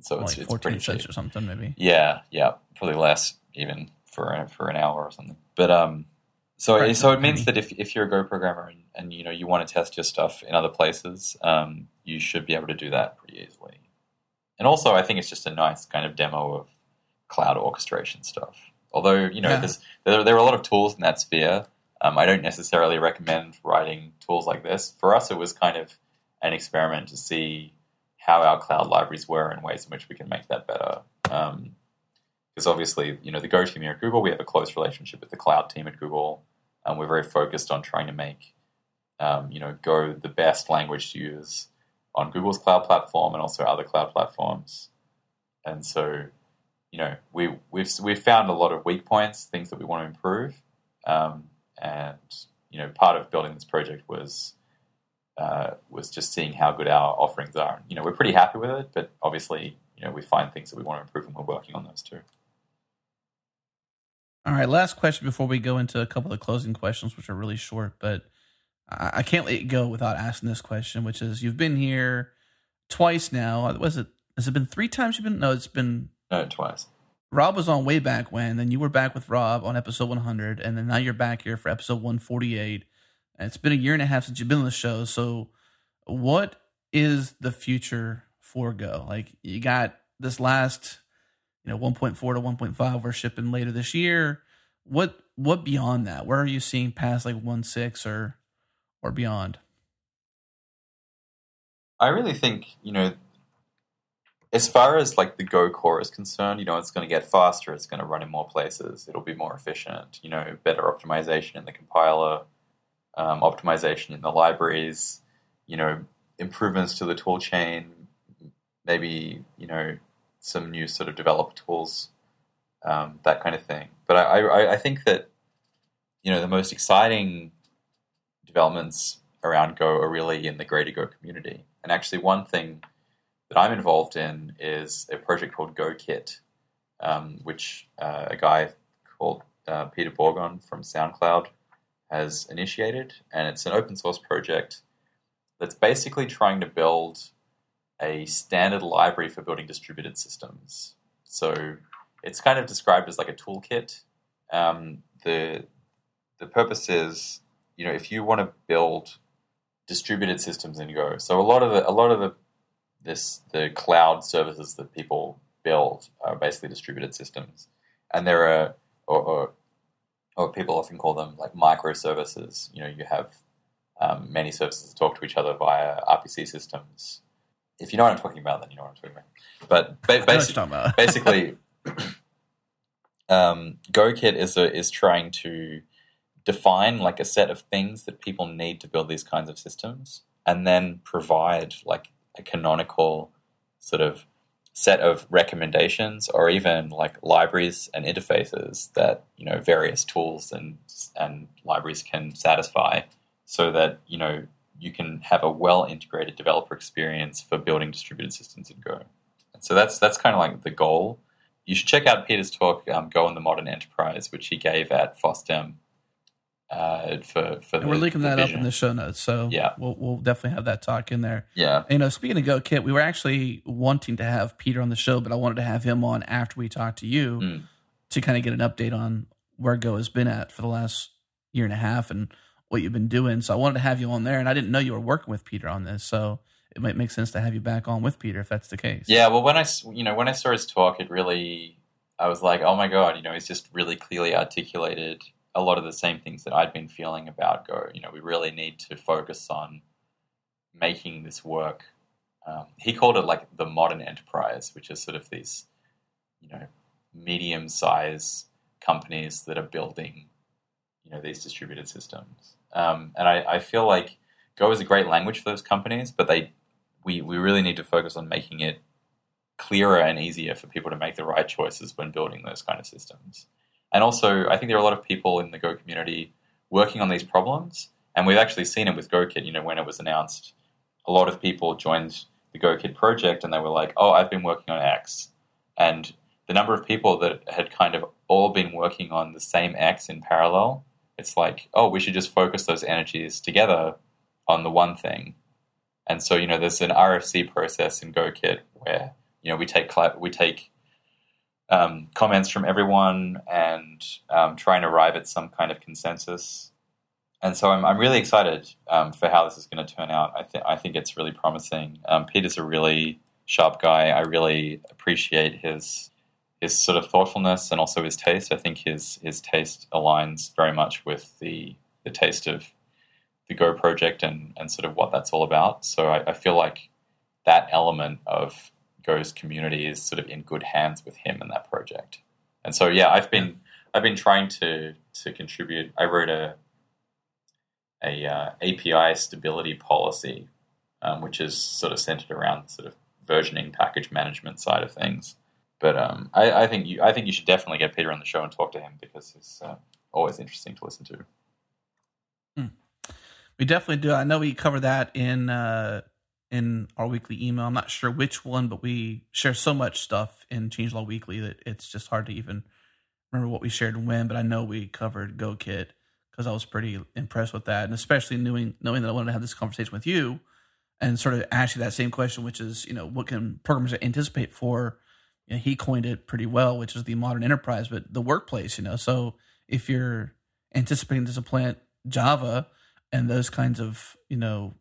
so it's, like it's 14 pretty cents cheap. or something, maybe. Yeah, yeah, probably less even for for an hour or something. But um, so Right, so it means that if if you're a Go programmer and, and you know you want to test your stuff in other places, um, you should be able to do that pretty easily. And also, I think it's just a nice kind of demo of cloud orchestration stuff. Although you know, Yeah. there there are a lot of tools in that sphere. Um, I don't necessarily recommend writing tools like this. For us, it was kind of an experiment to see how our cloud libraries were and ways in which we can make that better. Because obviously, you know, the Go team here at Google, we have a close relationship with the cloud team at Google, and we're very focused on trying to make, um, you know, Go the best language to use on Google's cloud platform and also other cloud platforms. And so, you know, we we've we've found a lot of weak points, things that we want to improve, um, and you know, part of building this project was uh, was just seeing how good our offerings are. You know, we're pretty happy with it, but obviously, you know, we find things that we want to improve, and we're working on those too. All right, last question before we go into a couple of closing questions, which are really short, but I, can't let you go without asking this question, which is you've been here twice now. Was it? Has it been three times you've been? No, it's been. No, twice. Rob was on way back when, then you were back with Rob on episode 100, and then now you're back here for episode 148. And it's been a year and a half since you've been on the show. So, what is the future for Go? Like, you got this last, you know, 1.4 to 1.5 we're shipping later this year. What what beyond that? Where are you seeing past like 1.6 or or beyond? I really think you know, as far as like the Go core is concerned, you know, it's going to get faster. It's going to run in more places. It'll be more efficient. You know, better optimization in the compiler, um, optimization in the libraries. You know, improvements to the tool chain. Maybe you know some new sort of developer tools, um, that kind of thing. But I, I, I think that you know the most exciting developments around Go are really in the greater Go community. And actually, one thing that I'm involved in is a project called GoKit, um, which uh, a guy called uh, Peter Bourgon from SoundCloud has initiated. And it's an open source project that's basically trying to build a standard library for building distributed systems. So it's kind of described as like a toolkit. Um, the the purpose is, you know, if you want to build distributed systems in Go, so a lot of the a lot of the this the cloud services that people build are basically distributed systems, and there are or, or, or people often call them like microservices. You know, you have um, many services that talk to each other via RPC systems. If you know what I'm talking about, then you know what I'm talking about. But ba- I know what you're basic- talking about. basically, um, GoKit is a, is trying to define like a set of things that people need to build these kinds of systems, and then provide like a canonical sort of set of recommendations, or even like libraries and interfaces that you know various tools and and libraries can satisfy, so that you know you can have a well integrated developer experience for building distributed systems in Go. And so that's that's kind of like the goal. You should check out Peter's talk, um, "Go in the Modern Enterprise," which he gave at FOSDEM uh, for for the, we're linking that up in the show notes. So Yeah. we'll, we'll definitely have that talk in there. yeah, You know, speaking of Go Kit, we were actually wanting to have Peter on the show, but I wanted to have him on after we talked to you Mm. to kind of get an update on where Go has been at for the last year and a half and what you've been doing. So I wanted to have you on there, and I didn't know you were working with Peter on this, so it might make sense to have you back on with Peter if that's the case. yeah. Well, when I you know when I saw his talk, it really I was like, oh my god, you know, he's just really clearly articulated a lot of the same things that I'd been feeling about Go. You know, we really need to focus on making this work. Um, he called it like the modern enterprise, which is sort of these, you know, medium size companies that are building, you know, these distributed systems. Um, and I, I feel like Go is a great language for those companies, but they we, we really need to focus on making it clearer and easier for people to make the right choices when building those kind of systems. And also, I think there are a lot of people in the Go community working on these problems, and we've actually seen it with GoKit. You know, when it was announced, a lot of people joined the GoKit project, and they were like, "Oh, I've been working on X," and the number of people that had kind of all been working on the same X in parallel, it's like, oh, we should just focus those energies together on the one thing. And so, you know, there's an RFC process in GoKit where you know we take we take um, comments from everyone and um, try and arrive at some kind of consensus. And so I'm, I'm really excited um, for how this is going to turn out. I, th- I think it's really promising. Um, Peter's a really sharp guy. I really appreciate his his sort of thoughtfulness and also his taste. I think his his taste aligns very much with the the taste of the Go project and and sort of what that's all about. So I, I feel like that element of Go's community is sort of in good hands with him and that project. And so yeah, I've been I've been trying to to contribute. I wrote a a uh, API stability policy, um, which is sort of centered around sort of versioning package management side of things. But um, I, I, think you I think you should definitely get Peter on the show and talk to him because he's uh, always interesting to listen to. Hmm. We definitely do. I know we cover that in uh, in our weekly email. I'm not sure which one, but we share so much stuff in Changelog Weekly that it's just hard to even remember what we shared when. But I know we covered GoKit because I was pretty impressed with that, and especially knowing knowing that I wanted to have this conversation with you and sort of ask you that same question, which is, you know, what can programmers anticipate for? You know, he coined it pretty well, which is the modern enterprise, but the workplace. You know, so if you're anticipating to supplant Java and those kinds of, you know,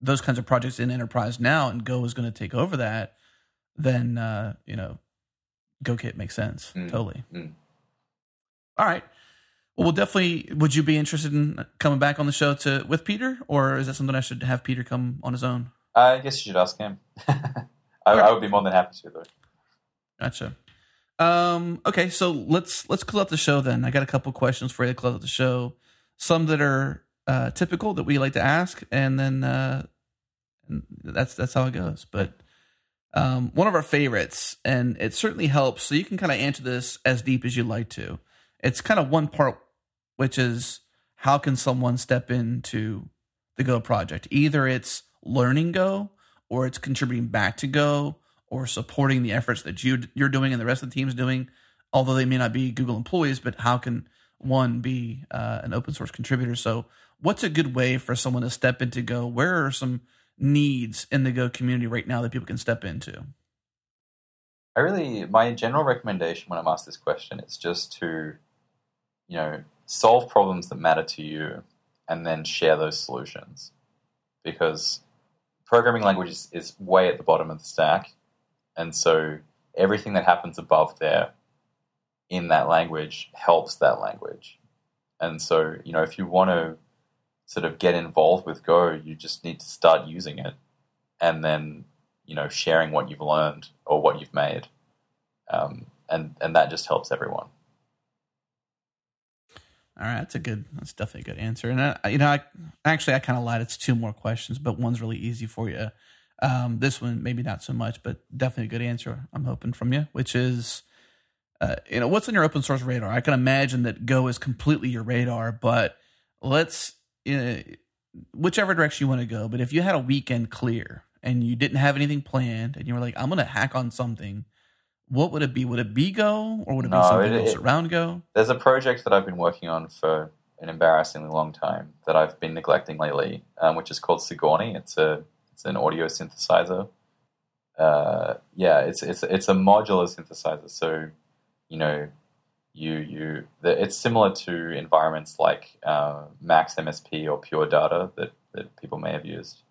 those kinds of projects in enterprise now, and Go is going to take over that, then uh, you know, GoKit makes sense mm. totally. Mm. All right. Well, we'll definitely. Would you be interested in coming back on the show to with Peter, or is that something I should have Peter come on his own? I guess you should ask him. I, I, would be more than happy to, though. Gotcha. Um, okay, so let's let's close out the show then. I got a couple questions for you to close out the show. Some that are uh, typical that we like to ask, and then uh, that's that's how it goes. But um, one of our favorites, and it certainly helps. So you can kind of answer this as deep as you like to it's kind of one part, which is how can someone step into the Go project? Either it's learning Go, or it's contributing back to Go, or supporting the efforts that you you're doing and the rest of the team's doing. Although they may not be Google employees, but how can one be uh, an open source contributor? So, what's a good way for someone to step into Go? Where are some needs in the Go community right now that people can step into? I really, my general recommendation when I'm asked this question is just to you know, solve problems that matter to you and then share those solutions. Because programming language is, is way at the bottom of the stack. And so everything that happens above there in that language helps that language. And so, you know, if you want to sort of get involved with Go, you just need to start using it and then, you know, sharing what you've learned or what you've made. Um, and, and that just helps everyone. All right, that's a good. That's definitely a good answer. And I, you know, I actually I kind of lied. It's two more questions, but one's really easy for you. Um, this one maybe not so much, but definitely a good answer. I'm hoping from you, which is, uh, you know, what's on your open source radar? I can imagine that Go is completely your radar, but let's, you know, whichever direction you want to go. But if you had a weekend clear and you didn't have anything planned, and you were like, I'm going to hack on something what would it be? Would it be Go or would it no, be something it, else around Go? There's a project that I've been working on for an embarrassingly long time that I've been neglecting lately, um, which is called Sigourney. It's a it's an audio synthesizer. Uh, yeah, it's it's it's a modular synthesizer. So you know, you you the, it's similar to environments like uh, Max MSP or Pure Data that that people may have used.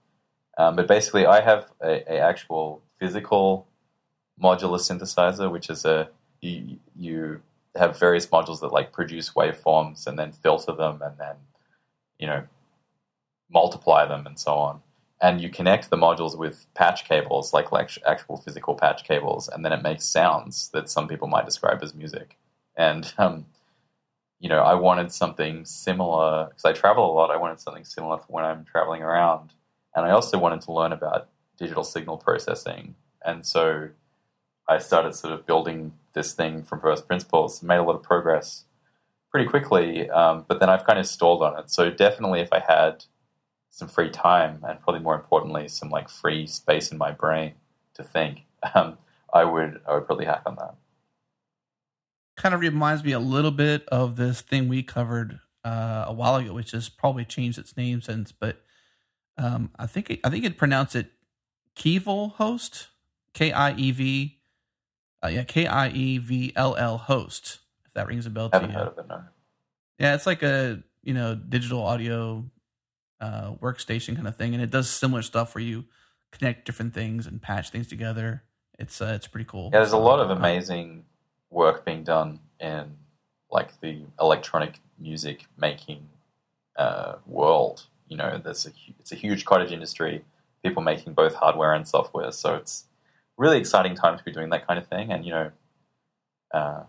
Um, but basically, I have a, a actual physical modular synthesizer, which is a you you have various modules that like produce waveforms and then filter them and then you know multiply them and so on. And you connect the modules with patch cables, like, like actual physical patch cables, and then it makes sounds that some people might describe as music. And um, you know, I wanted something similar because I travel a lot. I wanted something similar for when I'm traveling around, and I also wanted to learn about digital signal processing. And so I started sort of building this thing from first principles, made a lot of progress pretty quickly, um, but then I've kind of stalled on it. So definitely, if I had some free time and probably more importantly, some like free space in my brain to think, um, I would I would probably hack on that. Kind of reminds me a little bit of this thing we covered uh, a while ago, which has probably changed its name since, but um, I think it, I think it pronounced it Kieval host, K I E V Uh, yeah, K I E V L L host. If that rings a bell to Haven't you. heard of it. No. Yeah, it's like a you know digital audio uh, workstation kind of thing, and it does similar stuff where you connect different things and patch things together. It's uh, it's pretty cool. Yeah, there's a lot of Uh, amazing work being done in like the electronic music making uh, world. You know, there's a it's a huge cottage industry. People making both hardware and software, so it's really exciting time to be doing that kind of thing. And you know, uh,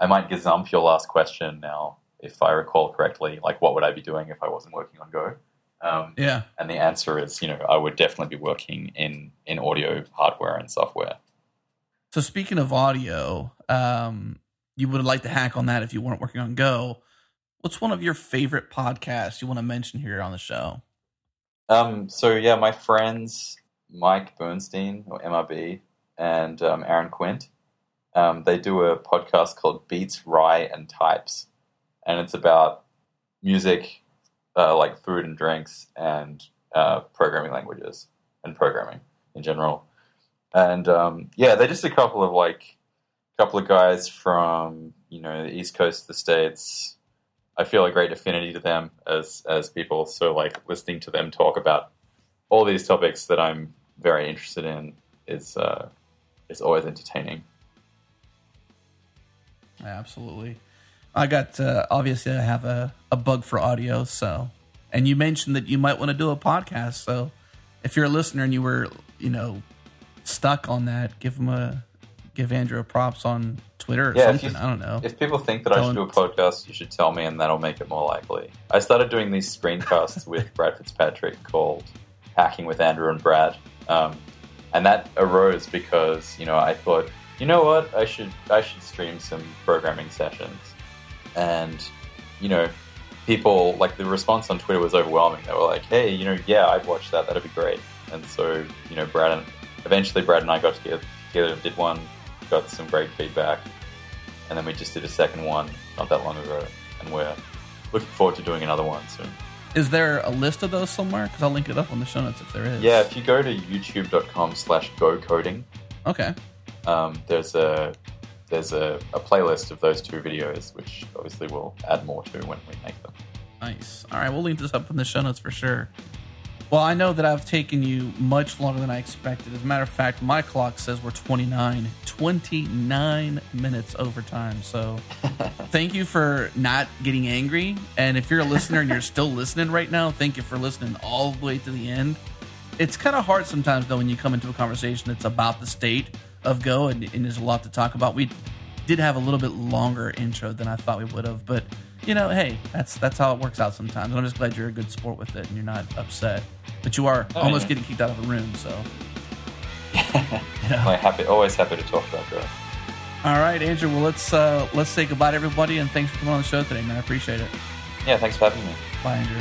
I might gazump your last question now, if I recall correctly. Like, what would I be doing if I wasn't working on Go? Um, Yeah, and the answer is, you know, I would definitely be working in in audio hardware and software. So speaking of audio, um, you would like to hack on that if you weren't working on Go. What's one of your favorite podcasts you want to mention here on the show? Um, so yeah, my friends Mike Bernstein or MRB and um, Aaron Quint, um, they do a podcast called Beats, Rye, and Types, and it's about music, uh, like food and drinks, and uh, programming languages and programming in general. And um, yeah, they're just a couple of like, couple of guys from you know the East Coast of the states. I feel a great affinity to them as as people. So like listening to them talk about all these topics that I'm very interested in is uh, is always entertaining. Absolutely. I got uh, obviously I have a, a bug for audio, so and you mentioned that you might want to do a podcast. So if you're a listener and you were you know stuck on that, give him a give Andrew a props on Twitter or Yeah, something. you- I don't know. If people think that I should do a podcast, you should tell me, and that'll make it more likely. I started doing these screencasts with Brad Fitzpatrick called "Hacking with Andrew and Brad," um, and that arose because you know I thought, you know what, I should I should stream some programming sessions, and you know, people like the response on Twitter was overwhelming. They were like, hey, you know, yeah, I'd watch that. That'd be great. And so you know, Brad and eventually Brad and I got together, did one, got some great feedback and then we just did a second one not that long ago, and we're looking forward to doing another one soon. Is there a list of those somewhere? Because I'll link it up on the show notes if there is. Yeah, if you go to youtube.com slash go coding, Okay. um, there's a there's a, a playlist of those two videos, which obviously we'll add more to when we make them. Nice. All right, we'll link this up in the show notes for sure. Well, I know that I've taken you much longer than I expected. As a matter of fact, my clock says we're 29, 29 minutes overtime. So thank you for not getting angry. And if you're a listener and you're still listening right now, thank you for listening all the way to the end. It's kind of hard sometimes, though, when you come into a conversation that's about the state of Go and, and there's a lot to talk about. We did have a little bit longer intro than I thought we would have, but you know, hey, that's that's how it works out sometimes. And I'm just glad you're a good sport with it and you're not upset. But you are Oh, almost yeah. getting kicked out of the room, so I'm happy, always happy to talk about that. all right, Andrew. Well, let's uh, let's say goodbye to everybody, and thanks for coming on the show today, man. I appreciate it. Yeah, thanks for having me. Bye, Andrew.